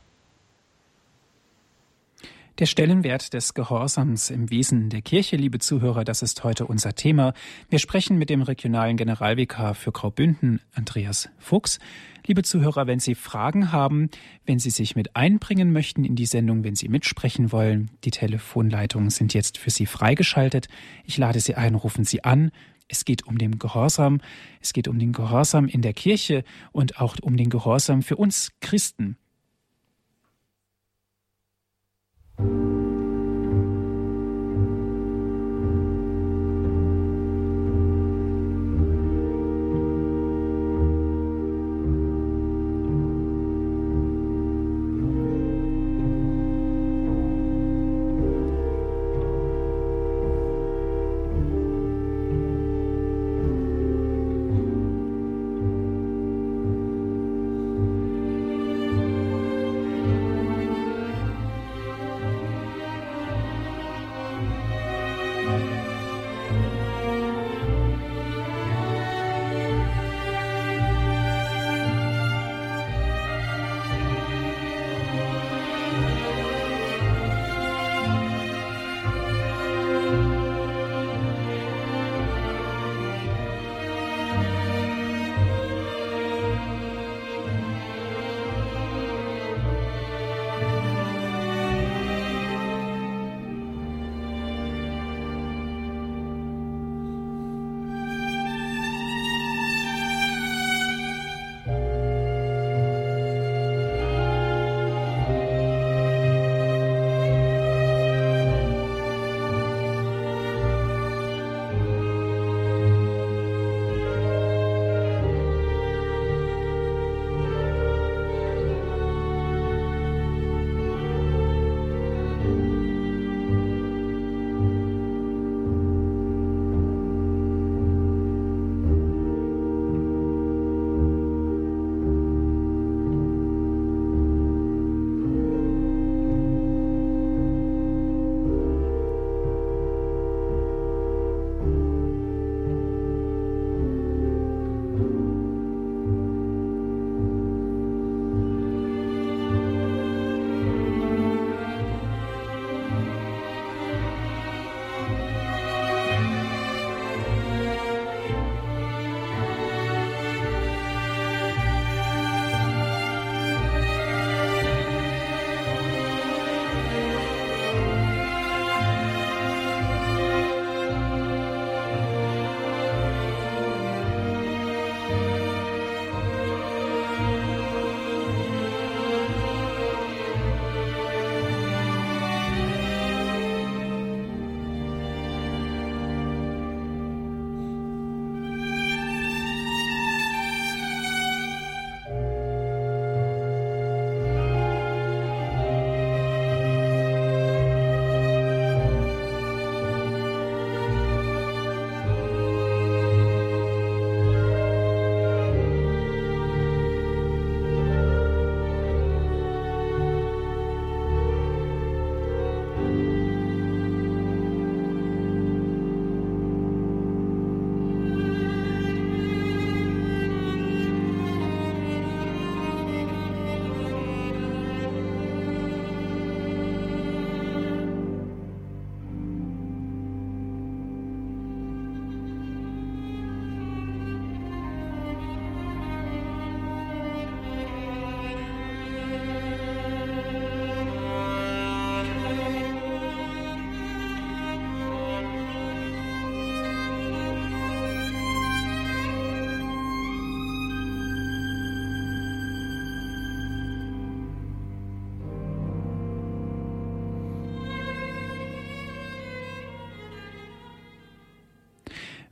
Der Stellenwert des Gehorsams im Wesen der Kirche, liebe Zuhörer, das ist heute unser Thema. Wir sprechen mit dem regionalen Generalvikar für Graubünden, Andreas Fuchs. Liebe Zuhörer, wenn Sie Fragen haben, wenn Sie sich mit einbringen möchten in die Sendung, wenn Sie mitsprechen wollen, die Telefonleitungen sind jetzt für Sie freigeschaltet. Ich lade Sie ein, rufen Sie an. Es geht um den Gehorsam. Es geht um den Gehorsam in der Kirche und auch um den Gehorsam für uns Christen. thank you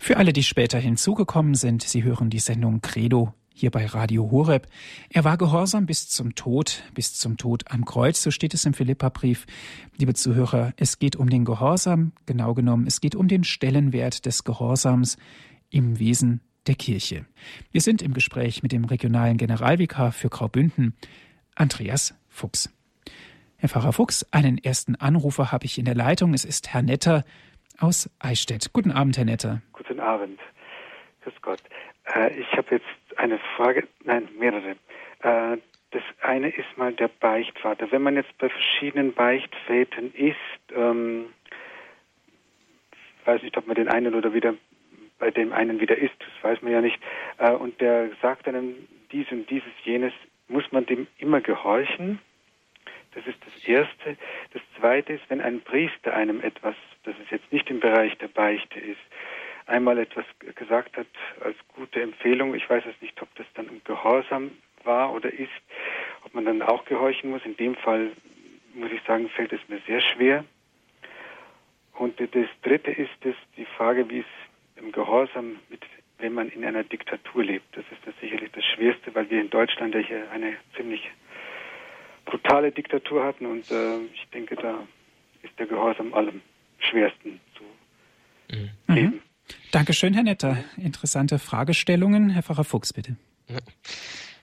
Für alle, die später hinzugekommen sind, Sie hören die Sendung Credo hier bei Radio Horeb. Er war gehorsam bis zum Tod, bis zum Tod am Kreuz, so steht es im Philipperbrief. Liebe Zuhörer, es geht um den Gehorsam, genau genommen, es geht um den Stellenwert des Gehorsams im Wesen der Kirche. Wir sind im Gespräch mit dem regionalen Generalvikar für Graubünden, Andreas Fuchs. Herr Pfarrer Fuchs, einen ersten Anrufer habe ich in der Leitung. Es ist Herr Netter aus Eichstätt. Guten Abend, Herr Netter. Guten Abend. Grüß Gott. Äh, ich habe jetzt eine Frage, nein, mehrere. Äh, das eine ist mal der Beichtvater. Wenn man jetzt bei verschiedenen Beichtvätern ist, ähm, weiß nicht, ob man den einen oder wieder bei dem einen wieder ist, das weiß man ja nicht, äh, und der sagt einem dies und dieses, jenes, muss man dem immer gehorchen? Das ist das Erste. Das Zweite ist, wenn ein Priester einem etwas, das es jetzt nicht im Bereich der Beichte ist, einmal etwas gesagt hat als gute Empfehlung. Ich weiß es nicht, ob das dann um Gehorsam war oder ist, ob man dann auch gehorchen muss. In dem Fall, muss ich sagen, fällt es mir sehr schwer. Und das Dritte ist es, die Frage, wie es im Gehorsam mit, wenn man in einer Diktatur lebt. Das ist das sicherlich das Schwerste, weil wir in Deutschland ja hier eine ziemlich brutale Diktatur hatten und äh, ich denke, da ist der Gehorsam allem schwersten zu mhm. leben. Mhm. Dankeschön, Herr Netter. Interessante Fragestellungen. Herr Pfarrer Fuchs, bitte.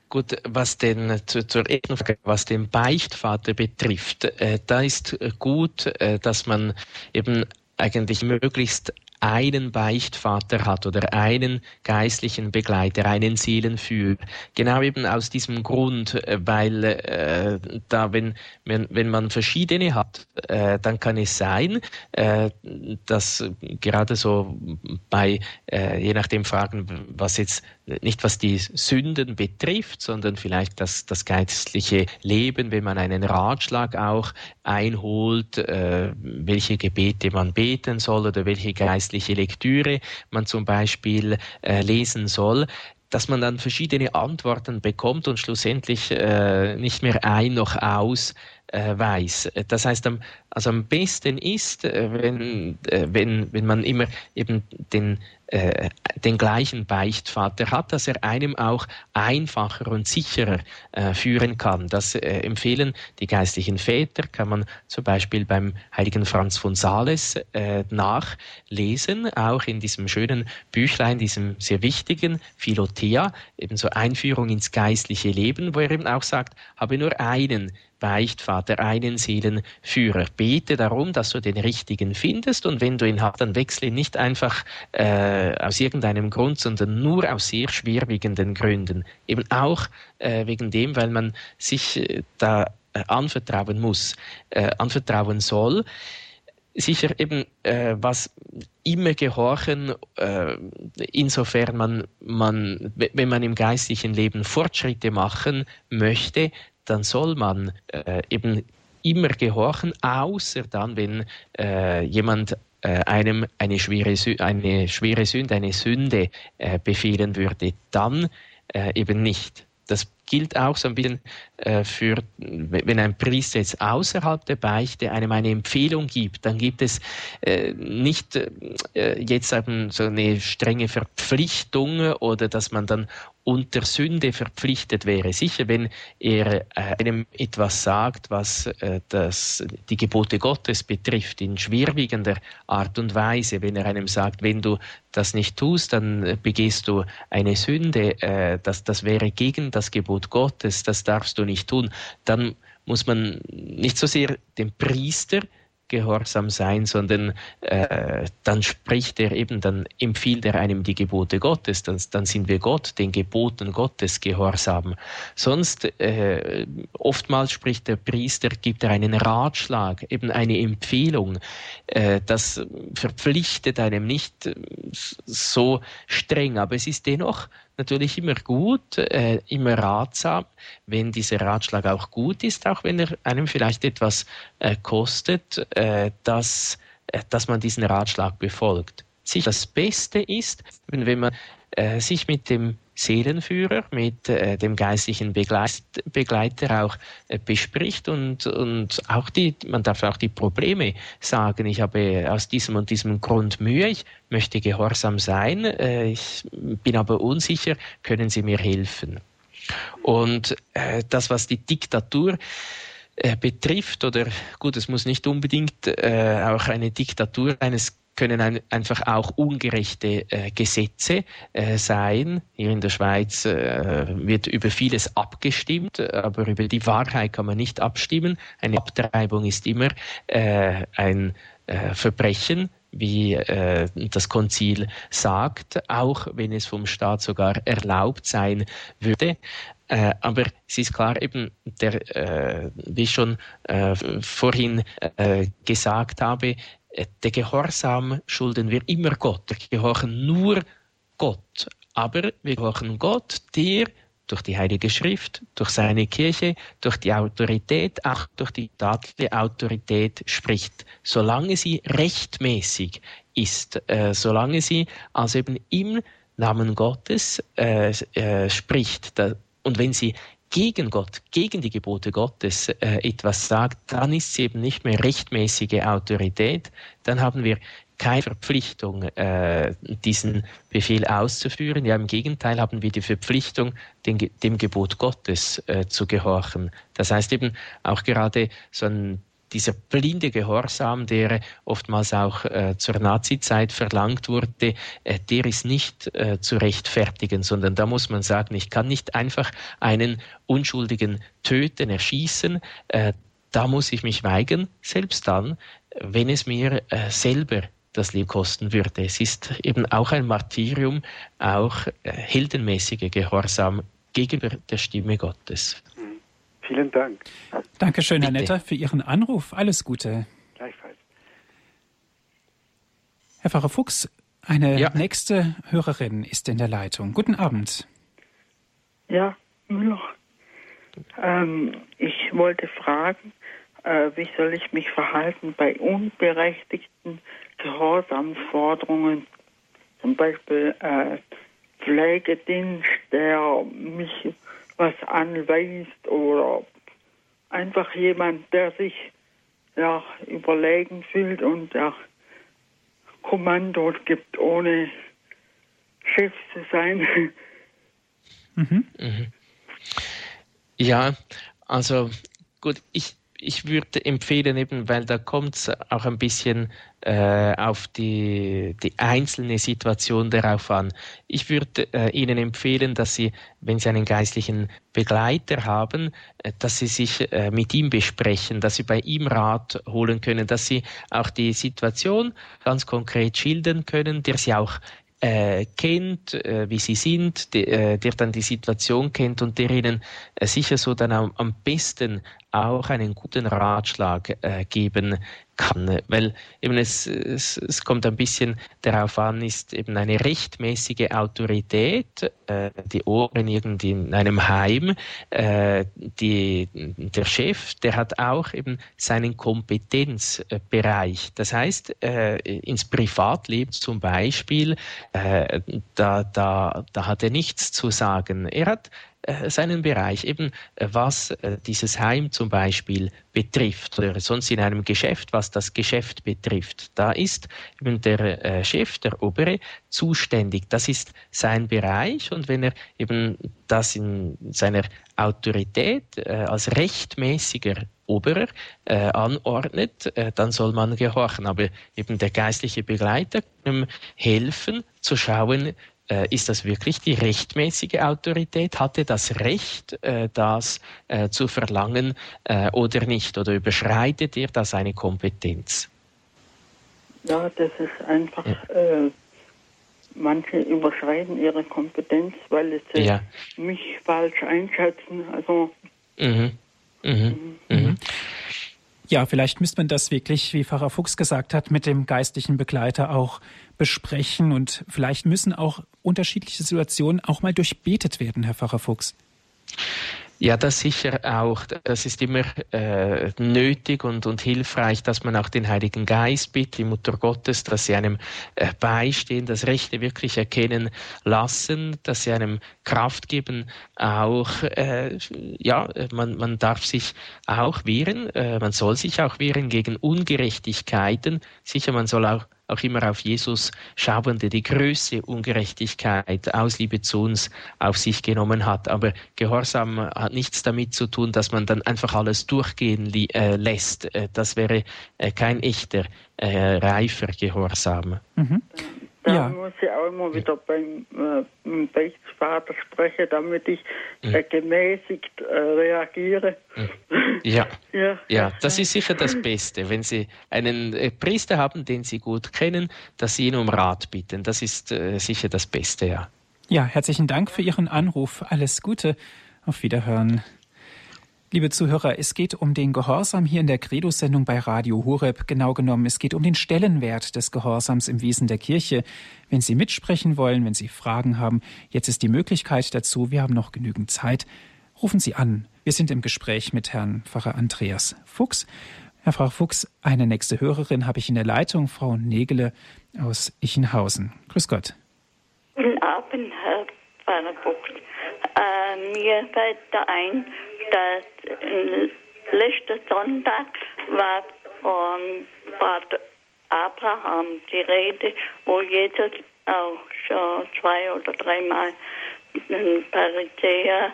Gut, was den zu, zur Frage, was den Beichtvater betrifft, äh, da ist gut, äh, dass man eben eigentlich möglichst einen Beichtvater hat oder einen geistlichen Begleiter, einen Seelenführer. Genau eben aus diesem Grund, äh, weil äh, da, wenn, wenn, wenn man verschiedene hat, äh, dann kann es sein, äh, dass gerade so bei, äh, je nachdem Fragen, was jetzt nicht was die Sünden betrifft, sondern vielleicht das, das geistliche Leben, wenn man einen Ratschlag auch einholt, äh, welche Gebete man beten soll oder welche geistliche Lektüre man zum Beispiel äh, lesen soll, dass man dann verschiedene Antworten bekommt und schlussendlich äh, nicht mehr ein noch aus äh, weiß. Das heißt, am, also am besten ist, äh, wenn, äh, wenn, wenn man immer eben den, äh, den gleichen Beichtvater hat, dass er einem auch einfacher und sicherer äh, führen kann. Das äh, empfehlen die geistlichen Väter, kann man zum Beispiel beim heiligen Franz von Sales äh, nachlesen, auch in diesem schönen Büchlein, diesem sehr wichtigen Philothea, ebenso Einführung ins geistliche Leben, wo er eben auch sagt, habe nur einen Beichtvater, einen Seelenführer. Bete darum, dass du den richtigen findest und wenn du ihn hast, dann wechsle ihn nicht einfach äh, aus irgendeinem Grund, sondern nur aus sehr schwerwiegenden Gründen. Eben auch äh, wegen dem, weil man sich äh, da äh, anvertrauen muss, äh, anvertrauen soll sicher eben äh, was immer gehorchen, äh, insofern man, man, wenn man im geistlichen Leben Fortschritte machen möchte, dann soll man äh, eben immer gehorchen, außer dann, wenn äh, jemand äh, einem eine schwere, eine schwere Sünde, eine Sünde äh, befehlen würde, dann äh, eben nicht. Das gilt auch so ein bisschen äh, für, wenn ein Priester jetzt außerhalb der Beichte einem eine Empfehlung gibt, dann gibt es äh, nicht äh, jetzt eben so eine strenge Verpflichtung oder dass man dann unter Sünde verpflichtet wäre. Sicher, wenn er äh, einem etwas sagt, was äh, das, die Gebote Gottes betrifft, in schwerwiegender Art und Weise, wenn er einem sagt, wenn du das nicht tust, dann begehst du eine Sünde, äh, das, das wäre gegen das Gebot Gottes, das darfst du nicht tun, dann muss man nicht so sehr den Priester gehorsam sein, sondern äh, dann spricht er eben, dann empfiehlt er einem die Gebote Gottes, dann, dann sind wir Gott, den Geboten Gottes gehorsam. Sonst, äh, oftmals spricht der Priester, gibt er einen Ratschlag, eben eine Empfehlung. Äh, das verpflichtet einem nicht so streng, aber es ist dennoch natürlich immer gut, äh, immer ratsam, wenn dieser Ratschlag auch gut ist, auch wenn er einem vielleicht etwas äh, kostet, äh, dass, äh, dass man diesen Ratschlag befolgt. Sich das Beste ist, wenn, wenn man äh, sich mit dem Seelenführer, mit äh, dem geistlichen Begleit Begleiter auch äh, bespricht und, und auch die, man darf auch die Probleme sagen. Ich habe aus diesem und diesem Grund Mühe, ich möchte gehorsam sein, äh, ich bin aber unsicher, können Sie mir helfen? Und äh, das, was die Diktatur äh, betrifft, oder gut, es muss nicht unbedingt äh, auch eine Diktatur eines können ein, einfach auch ungerechte äh, Gesetze äh, sein. Hier in der Schweiz äh, wird über vieles abgestimmt, aber über die Wahrheit kann man nicht abstimmen. Eine Abtreibung ist immer äh, ein äh, Verbrechen, wie äh, das Konzil sagt, auch wenn es vom Staat sogar erlaubt sein würde. Äh, aber es ist klar, eben, der, äh, wie ich schon äh, vorhin gesagt habe, der Gehorsam schulden wir immer Gott. Wir gehorchen nur Gott. Aber wir gehorchen Gott, der durch die Heilige Schrift, durch seine Kirche, durch die Autorität, auch durch die staatliche Autorität spricht, solange sie rechtmäßig ist, äh, solange sie also eben im Namen Gottes äh, äh, spricht. Da, und wenn sie gegen Gott, gegen die Gebote Gottes äh, etwas sagt, dann ist sie eben nicht mehr rechtmäßige Autorität. Dann haben wir keine Verpflichtung, äh, diesen Befehl auszuführen. Ja, im Gegenteil haben wir die Verpflichtung, den, dem Gebot Gottes äh, zu gehorchen. Das heißt eben auch gerade so ein dieser blinde Gehorsam, der oftmals auch äh, zur Nazizeit verlangt wurde, äh, der ist nicht äh, zu rechtfertigen, sondern da muss man sagen, ich kann nicht einfach einen Unschuldigen töten, erschießen. Äh, da muss ich mich weigern, selbst dann, wenn es mir äh, selber das Leben kosten würde. Es ist eben auch ein Martyrium, auch äh, heldenmäßiger Gehorsam gegenüber der Stimme Gottes. Vielen Dank. Dankeschön, Herr Netter, für Ihren Anruf. Alles Gute. Gleichfalls. Herr Pfarrer Fuchs, eine ja. nächste Hörerin ist in der Leitung. Guten Abend. Ja, Müller. Ähm, ich wollte fragen, äh, wie soll ich mich verhalten bei unberechtigten Gehorsamsforderungen, zum Beispiel äh, Pflegedienst, der mich was anweist oder einfach jemand, der sich ja, überlegen fühlt und der Kommando gibt, ohne Chef zu sein. Mhm. Mhm. Ja, also gut, ich, ich würde empfehlen, eben, weil da kommt es auch ein bisschen äh, auf die, die einzelne Situation darauf an. Ich würde äh, Ihnen empfehlen, dass Sie, wenn Sie einen geistlichen Begleiter haben, äh, dass Sie sich äh, mit ihm besprechen, dass Sie bei ihm Rat holen können, dass Sie auch die Situation ganz konkret schildern können, der Sie auch äh, kennt, äh, wie sie sind, de, der dann die Situation kennt und der ihnen sicher so dann am, am besten auch einen guten Ratschlag äh, geben kann, weil eben es, es, es kommt ein bisschen darauf an, ist eben eine rechtmäßige Autorität, äh, die Ohren irgendwie in einem Heim, äh, die, der Chef, der hat auch eben seinen Kompetenzbereich. Das heißt, äh, ins Privatleben zum Beispiel, äh, da, da, da hat er nichts zu sagen. Er hat seinen Bereich, eben äh, was äh, dieses Heim zum Beispiel betrifft oder sonst in einem Geschäft, was das Geschäft betrifft. Da ist eben der Chef, der Obere, zuständig. Das ist sein Bereich und wenn er eben das in seiner Autorität als rechtmäßiger Oberer äh, anordnet, äh, dann soll man gehorchen. Aber eben der geistliche Begleiter kann ihm helfen zu schauen, äh, ist das wirklich die rechtmäßige Autorität? Hat er das Recht, äh, das äh, zu verlangen äh, oder nicht? Oder überschreitet er da seine Kompetenz? Ja, das ist einfach, ja. Äh, manche überschreiten ihre Kompetenz, weil sie ja. mich falsch einschätzen. Also. Mhm. Mhm. Mhm. Ja, vielleicht müsste man das wirklich, wie Pfarrer Fuchs gesagt hat, mit dem geistlichen Begleiter auch besprechen und vielleicht müssen auch unterschiedliche Situationen auch mal durchbetet werden, Herr Pfarrer Fuchs. Ja, das sicher auch. Das ist immer äh, nötig und, und hilfreich, dass man auch den Heiligen Geist bittet, die Mutter Gottes, dass sie einem äh, beistehen, das Rechte wirklich erkennen lassen, dass sie einem Kraft geben. Auch, äh, ja, man, man darf sich auch wehren, äh, man soll sich auch wehren gegen Ungerechtigkeiten. Sicher, man soll auch auch immer auf Jesus schauen, der die größte Ungerechtigkeit aus Liebe zu uns auf sich genommen hat. Aber Gehorsam hat nichts damit zu tun, dass man dann einfach alles durchgehen äh, lässt. Äh, das wäre äh, kein echter, äh, reifer Gehorsam. Mhm. Da ja. muss ich auch immer wieder beim äh, Beichtvater sprechen, damit ich äh, gemäßigt äh, reagiere. Ja. <laughs> ja. ja, das ist sicher das Beste, wenn Sie einen äh, Priester haben, den Sie gut kennen, dass Sie ihn um Rat bitten. Das ist äh, sicher das Beste, ja. Ja, herzlichen Dank für Ihren Anruf. Alles Gute. Auf Wiederhören. Liebe Zuhörer, es geht um den Gehorsam hier in der Credo-Sendung bei Radio Horeb. Genau genommen, es geht um den Stellenwert des Gehorsams im Wesen der Kirche. Wenn Sie mitsprechen wollen, wenn Sie Fragen haben, jetzt ist die Möglichkeit dazu. Wir haben noch genügend Zeit. Rufen Sie an. Wir sind im Gespräch mit Herrn Pfarrer Andreas Fuchs. Herr Pfarrer Fuchs, eine nächste Hörerin habe ich in der Leitung, Frau Negele aus Ichenhausen. Grüß Gott. Guten Abend, Herr Pfarrer Fuchs. Äh, mir fällt da ein, dass letzten Sonntag war von Vater Abraham die Rede, wo Jesus auch schon zwei oder dreimal den Pharisäer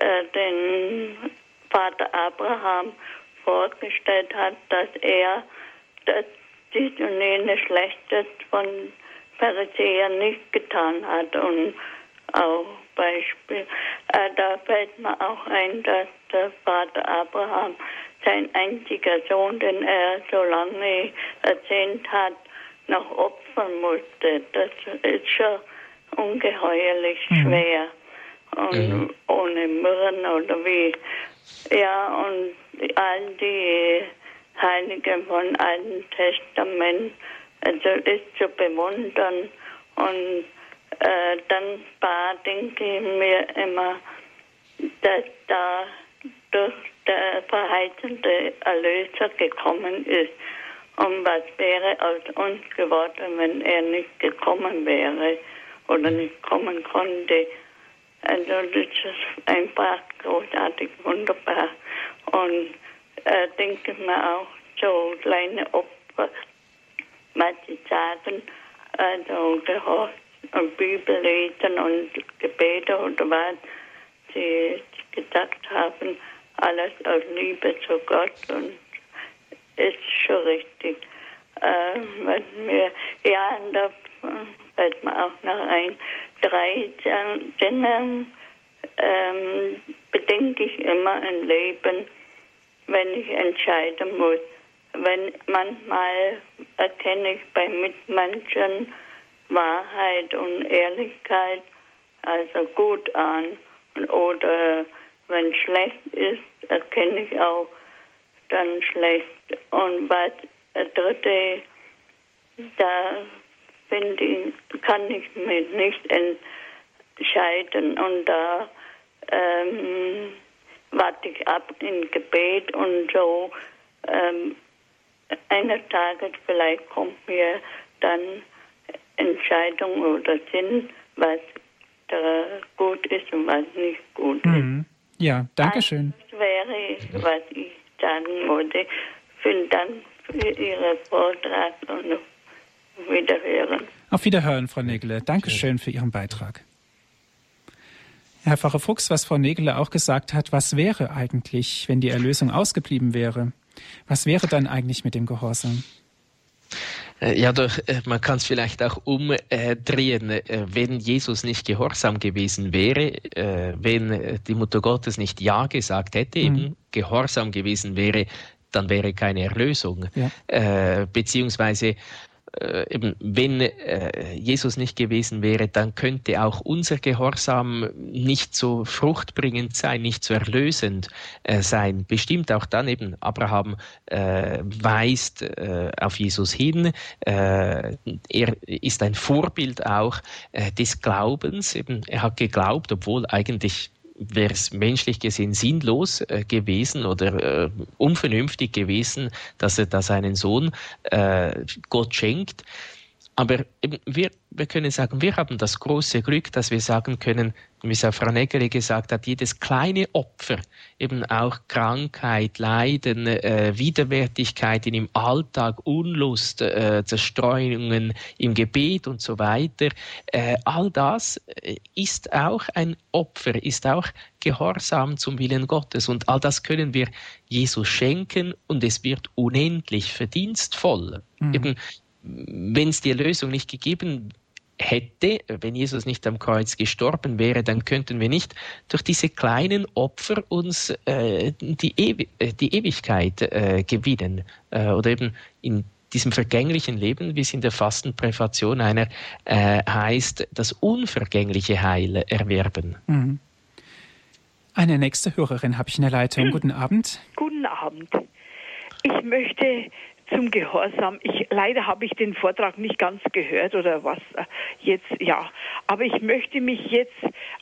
äh, den Vater Abraham vorgestellt hat, dass er das dies und jenes Schlechtes von Pharisäern nicht getan hat und auch Beispiel. Äh, da fällt mir auch ein, dass der Vater Abraham sein einziger Sohn, den er so lange erzählt hat, noch opfern musste. Das ist schon ungeheuerlich mhm. schwer. Und mhm. ohne Myrren oder wie. Ja, und all die Heiligen von Alten Testament, also ist zu bewundern. Und äh, dankbar denke ich mir immer, dass da durch der verheißende Erlöser gekommen ist. Und was wäre aus uns geworden, wenn er nicht gekommen wäre oder nicht kommen konnte? Also das ist einfach großartig wunderbar. Und äh, denke mir auch so kleine Opfer, was sie sagen, also gehorcht und Bibel lesen und Gebete oder was sie gesagt haben, alles aus Liebe zu Gott und ist schon richtig. Ähm, wenn wir, ja, da fällt mir auch noch ein, drei Dinge ähm, bedenke ich immer im Leben, wenn ich entscheiden muss. Wenn manchmal erkenne ich bei Mitmenschen, Wahrheit und Ehrlichkeit also gut an. Oder wenn schlecht ist, erkenne ich auch dann schlecht. Und was dritte, da finde ich, kann ich mich nicht entscheiden. Und da ähm, warte ich ab in Gebet und so. Ähm, eines Tages vielleicht kommt mir dann Entscheidung oder Sinn, was da gut ist und was nicht gut mhm. ist. Ja, danke schön. Das wäre, was ich sagen wollte. Vielen Dank für Ihren Vortrag und auf Wiederhören. Auf Wiederhören, Frau Nägele. Dankeschön für Ihren Beitrag. Herr Pfarrer Fuchs, was Frau Nägele auch gesagt hat, was wäre eigentlich, wenn die Erlösung ausgeblieben wäre? Was wäre dann eigentlich mit dem Gehorsam? Äh, ja, doch, äh, man kann es vielleicht auch umdrehen. Äh, wenn Jesus nicht gehorsam gewesen wäre, wenn die Mutter Gottes nicht Ja gesagt hätte, mhm. eben gehorsam gewesen wäre, dann wäre keine Erlösung. Ja. beziehungsweise äh, eben, wenn äh, Jesus nicht gewesen wäre, dann könnte auch unser Gehorsam nicht so fruchtbringend sein, nicht so erlösend äh, sein. Bestimmt auch dann eben, Abraham äh, weist äh, auf Jesus hin. Äh, er ist ein Vorbild auch des Glaubens. Eben, er hat geglaubt, obwohl eigentlich wäre es menschlich gesehen sinnlos äh, gewesen oder äh, unvernünftig gewesen, dass er da seinen Sohn äh, Gott schenkt. Aber wir, wir können sagen, wir haben das große Glück, dass wir sagen können, wie es auch Frau Nägeli gesagt hat, jedes kleine Opfer, eben auch Krankheit, Leiden, äh, Widerwärtigkeiten im Alltag, Unlust, äh, Zerstreuungen im Gebet und so weiter, äh, all das äh, ist auch ein Opfer, ist auch Gehorsam zum Willen Gottes. Und all das können wir Jesus schenken und es wird unendlich verdienstvoll. Mhm. Eben wenn es die Erlösung nicht gegeben hätte, wenn Jesus nicht am Kreuz gestorben wäre, dann könnten wir nicht durch diese kleinen Opfer uns äh, die, Ewi äh, die, Ewigkeit äh, gewinnen äh, oder eben in diesem vergänglichen Leben, wie es in der Fastenpräfation einer äh, heißt, das unvergängliche Heil erwerben. Mhm. Eine nächste Hörerin habe ich in der Leitung. Guten Abend. Guten Abend. Ich möchte zum Gehorsam. Ich, leider habe ich den Vortrag nicht ganz gehört oder was äh, jetzt, ja. Aber ich möchte mich jetzt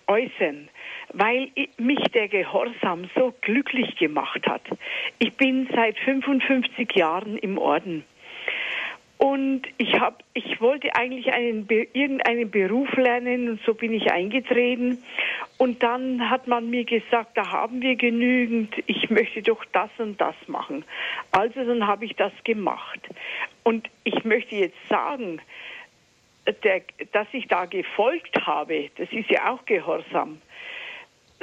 äußern, weil mich der Gehorsam so glücklich gemacht hat. Ich bin seit 55 Jahren im Orden. Und ich habe, ich wollte eigentlich einen, irgendeinen Beruf lernen und so bin ich eingetreten. Und dann hat man mir gesagt, da haben wir genügend, ich möchte doch das und das machen. Also dann habe ich das gemacht. Und ich möchte jetzt sagen, der, dass ich da gefolgt habe, das ist ja auch Gehorsam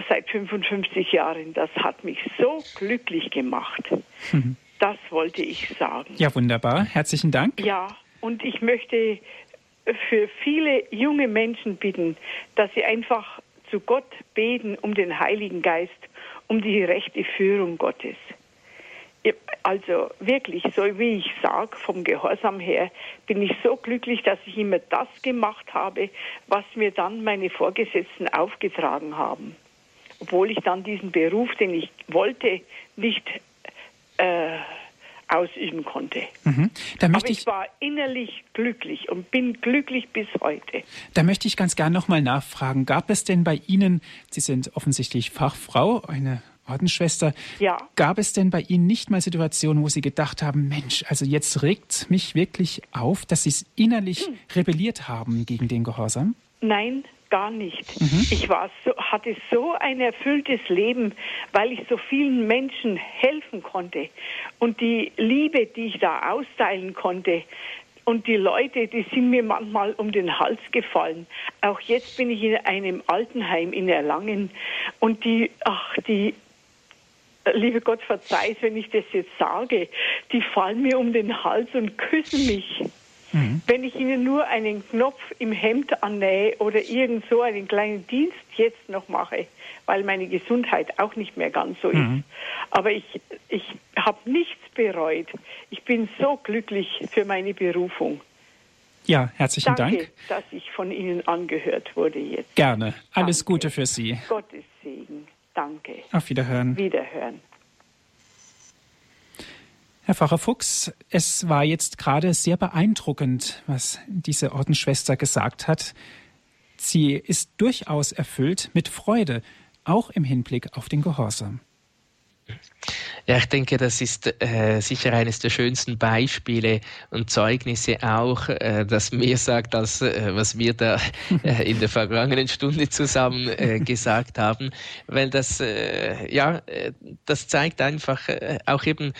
seit 55 Jahren. Das hat mich so glücklich gemacht. Mhm. Das wollte ich sagen. Ja, wunderbar. Herzlichen Dank. Ja, und ich möchte für viele junge Menschen bitten, dass sie einfach zu Gott beten um den Heiligen Geist, um die rechte Führung Gottes. Also wirklich, so wie ich sage, vom Gehorsam her, bin ich so glücklich, dass ich immer das gemacht habe, was mir dann meine Vorgesetzten aufgetragen haben. Obwohl ich dann diesen Beruf, den ich wollte, nicht äh, ausüben konnte. Mhm. Da möchte Aber ich, ich, war innerlich glücklich und bin glücklich bis heute. Da möchte ich ganz gern nochmal nachfragen. Gab es denn bei Ihnen, Sie sind offensichtlich Fachfrau, eine Ordensschwester, ja. gab es denn bei Ihnen nicht mal Situationen, wo Sie gedacht haben, Mensch, also jetzt regt mich wirklich auf, dass Sie es innerlich hm. rebelliert haben gegen den Gehorsam? Nein, gar nicht. Mhm. Ich war so, hatte so ein erfülltes Leben, weil ich so vielen Menschen helfen konnte. Und die Liebe, die ich da austeilen konnte, und die Leute, die sind mir manchmal um den Hals gefallen. Auch jetzt bin ich in einem Altenheim in Erlangen und die, ach, die, liebe Gott verzeiht, wenn ich das jetzt sage, die fallen mir um den Hals und küssen mich. Mhm. Wenn ich Ihnen nur einen Knopf im Hemd annähe oder irgend so einen kleinen Dienst jetzt noch mache, weil meine Gesundheit auch nicht mehr ganz so mhm. ist. Aber ich, ich habe nichts bereut. Ich bin so glücklich für meine Berufung. Ja, herzlichen Danke, Dank. dass ich von Ihnen angehört wurde jetzt. Gerne. Alles Danke. Gute für Sie. Gottes Segen. Danke. Auf Wiederhören. Wiederhören. Herr Pfarrer Fuchs, es war jetzt gerade sehr beeindruckend, was diese Ordensschwester gesagt hat. Sie ist durchaus erfüllt mit Freude, auch im Hinblick auf den Gehorsam. Ja, ich denke, das ist äh, sicher eines der schönsten Beispiele und Zeugnisse auch, äh, das mehr sagt, als äh, was wir da <laughs> äh, in der vergangenen Stunde zusammen äh, gesagt haben, weil das, äh, ja, das zeigt einfach auch eben,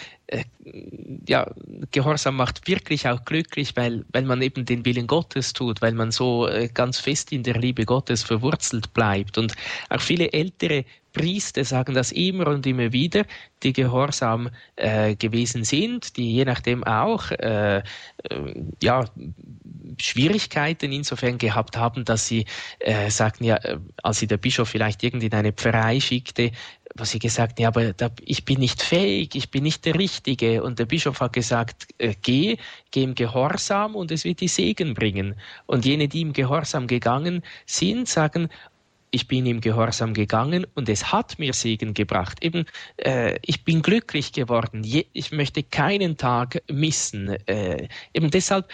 ja, Gehorsam macht wirklich auch glücklich, weil, weil man eben den Willen Gottes tut, weil man so ganz fest in der Liebe Gottes verwurzelt bleibt. Und auch viele ältere Priester sagen das immer und immer wieder, die gehorsam äh, gewesen sind, die je nachdem auch äh, äh, ja, Schwierigkeiten insofern gehabt haben, dass sie äh, sagten, ja, äh, als sie der Bischof vielleicht irgendwie in eine Pfarrei schickte, wo sie gesagt, ja, aber da, ich bin nicht fähig, ich bin nicht der Richtige. Und der Bischof hat gesagt, äh, geh, geh im Gehorsam und es wird die Segen bringen. Und jene, die im Gehorsam gegangen sind, sagen, ich bin im Gehorsam gegangen und es hat mir Segen gebracht. Eben, äh, ich bin glücklich geworden. Je, ich möchte keinen Tag missen. Äh, eben deshalb,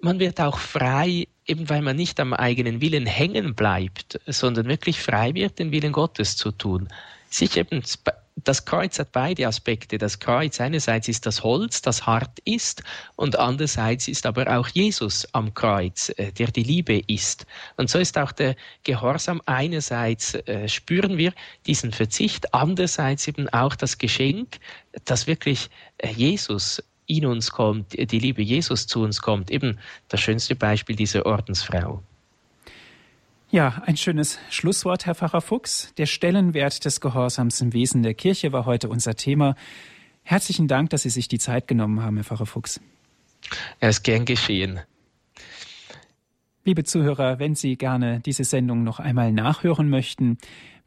man wird auch frei eben weil man nicht am eigenen Willen hängen bleibt, sondern wirklich frei wird, den Willen Gottes zu tun. Sich eben das Kreuz hat beide Aspekte. Das Kreuz einerseits ist das Holz, das hart ist, und andererseits ist aber auch Jesus am Kreuz, äh, der die Liebe ist. Und so ist auch der Gehorsam einerseits äh, spüren wir diesen Verzicht, andererseits eben auch das Geschenk, dass wirklich äh, Jesus in uns kommt, die Liebe Jesus zu uns kommt. Eben das schönste Beispiel dieser Ordensfrau. Ja, ein schönes Schlusswort, Herr Pfarrer Fuchs. Der Stellenwert des Gehorsams im Wesen der Kirche war heute unser Thema. Herzlichen Dank, dass Sie sich die Zeit genommen haben, Herr Pfarrer Fuchs. Er ist gern geschehen. Liebe Zuhörer, wenn Sie gerne diese Sendung noch einmal nachhören möchten,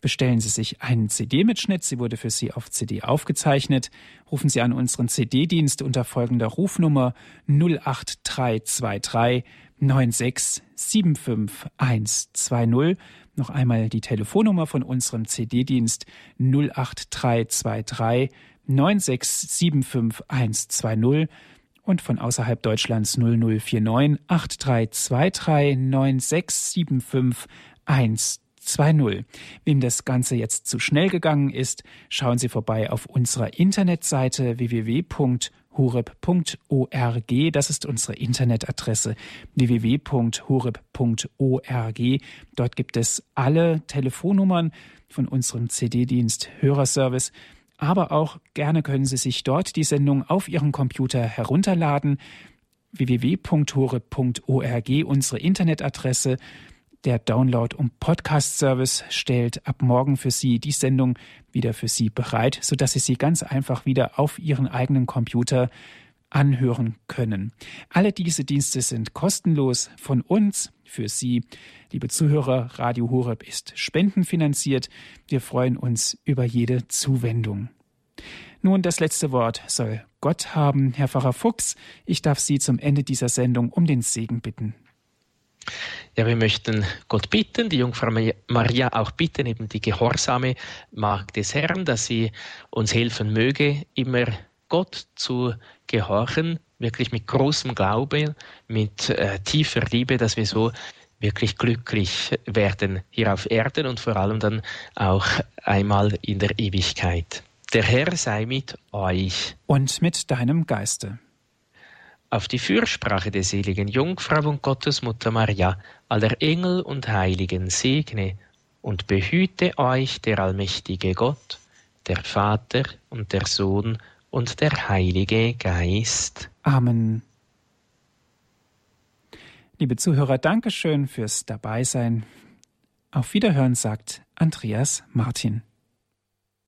bestellen Sie sich einen CD-Mitschnitt. Sie wurde für Sie auf CD aufgezeichnet. Rufen Sie an unseren CD-Dienst unter folgender Rufnummer 08323 9675120. Noch einmal die Telefonnummer von unserem CD-Dienst 08323 9675120 und von außerhalb Deutschlands 0049 8323 9675120. Wem das Ganze jetzt zu schnell gegangen ist, schauen Sie vorbei auf unserer Internetseite www.de horeb.org. Das ist unsere Internetadresse www.horeb.org. Dort gibt es alle Telefonnummern von unserem CD-Dienst Hörerservice. Aber auch gerne können Sie sich dort die Sendung auf Ihrem Computer herunterladen. www.horeb.org, unsere Internetadresse. Der Download- und Podcast-Service stellt ab morgen für Sie die Sendung wieder für Sie bereit, sodass Sie sie ganz einfach wieder auf Ihren eigenen Computer anhören können. Alle diese Dienste sind kostenlos von uns für Sie. Liebe Zuhörer, Radio Horeb ist spendenfinanziert. Wir freuen uns über jede Zuwendung. Nun, das letzte Wort soll Gott haben. Herr Pfarrer Fuchs, ich darf Sie zum Ende dieser Sendung um den Segen bitten. Ja, wir möchten Gott bitten, die Jungfrau Maria auch bitten, eben die gehorsame Magd des Herrn, dass sie uns helfen möge, immer Gott zu gehorchen, wirklich mit großem Glaube, mit äh, tiefer Liebe, dass wir so wirklich glücklich werden hier auf Erden und vor allem dann auch einmal in der Ewigkeit. Der Herr sei mit euch. Und mit deinem Geiste auf die Fürsprache der seligen Jungfrau und Gottesmutter Maria, aller Engel und Heiligen segne und behüte euch der allmächtige Gott, der Vater und der Sohn und der Heilige Geist. Amen. Liebe Zuhörer, Dankeschön fürs Dabeisein. Auf Wiederhören sagt Andreas Martin.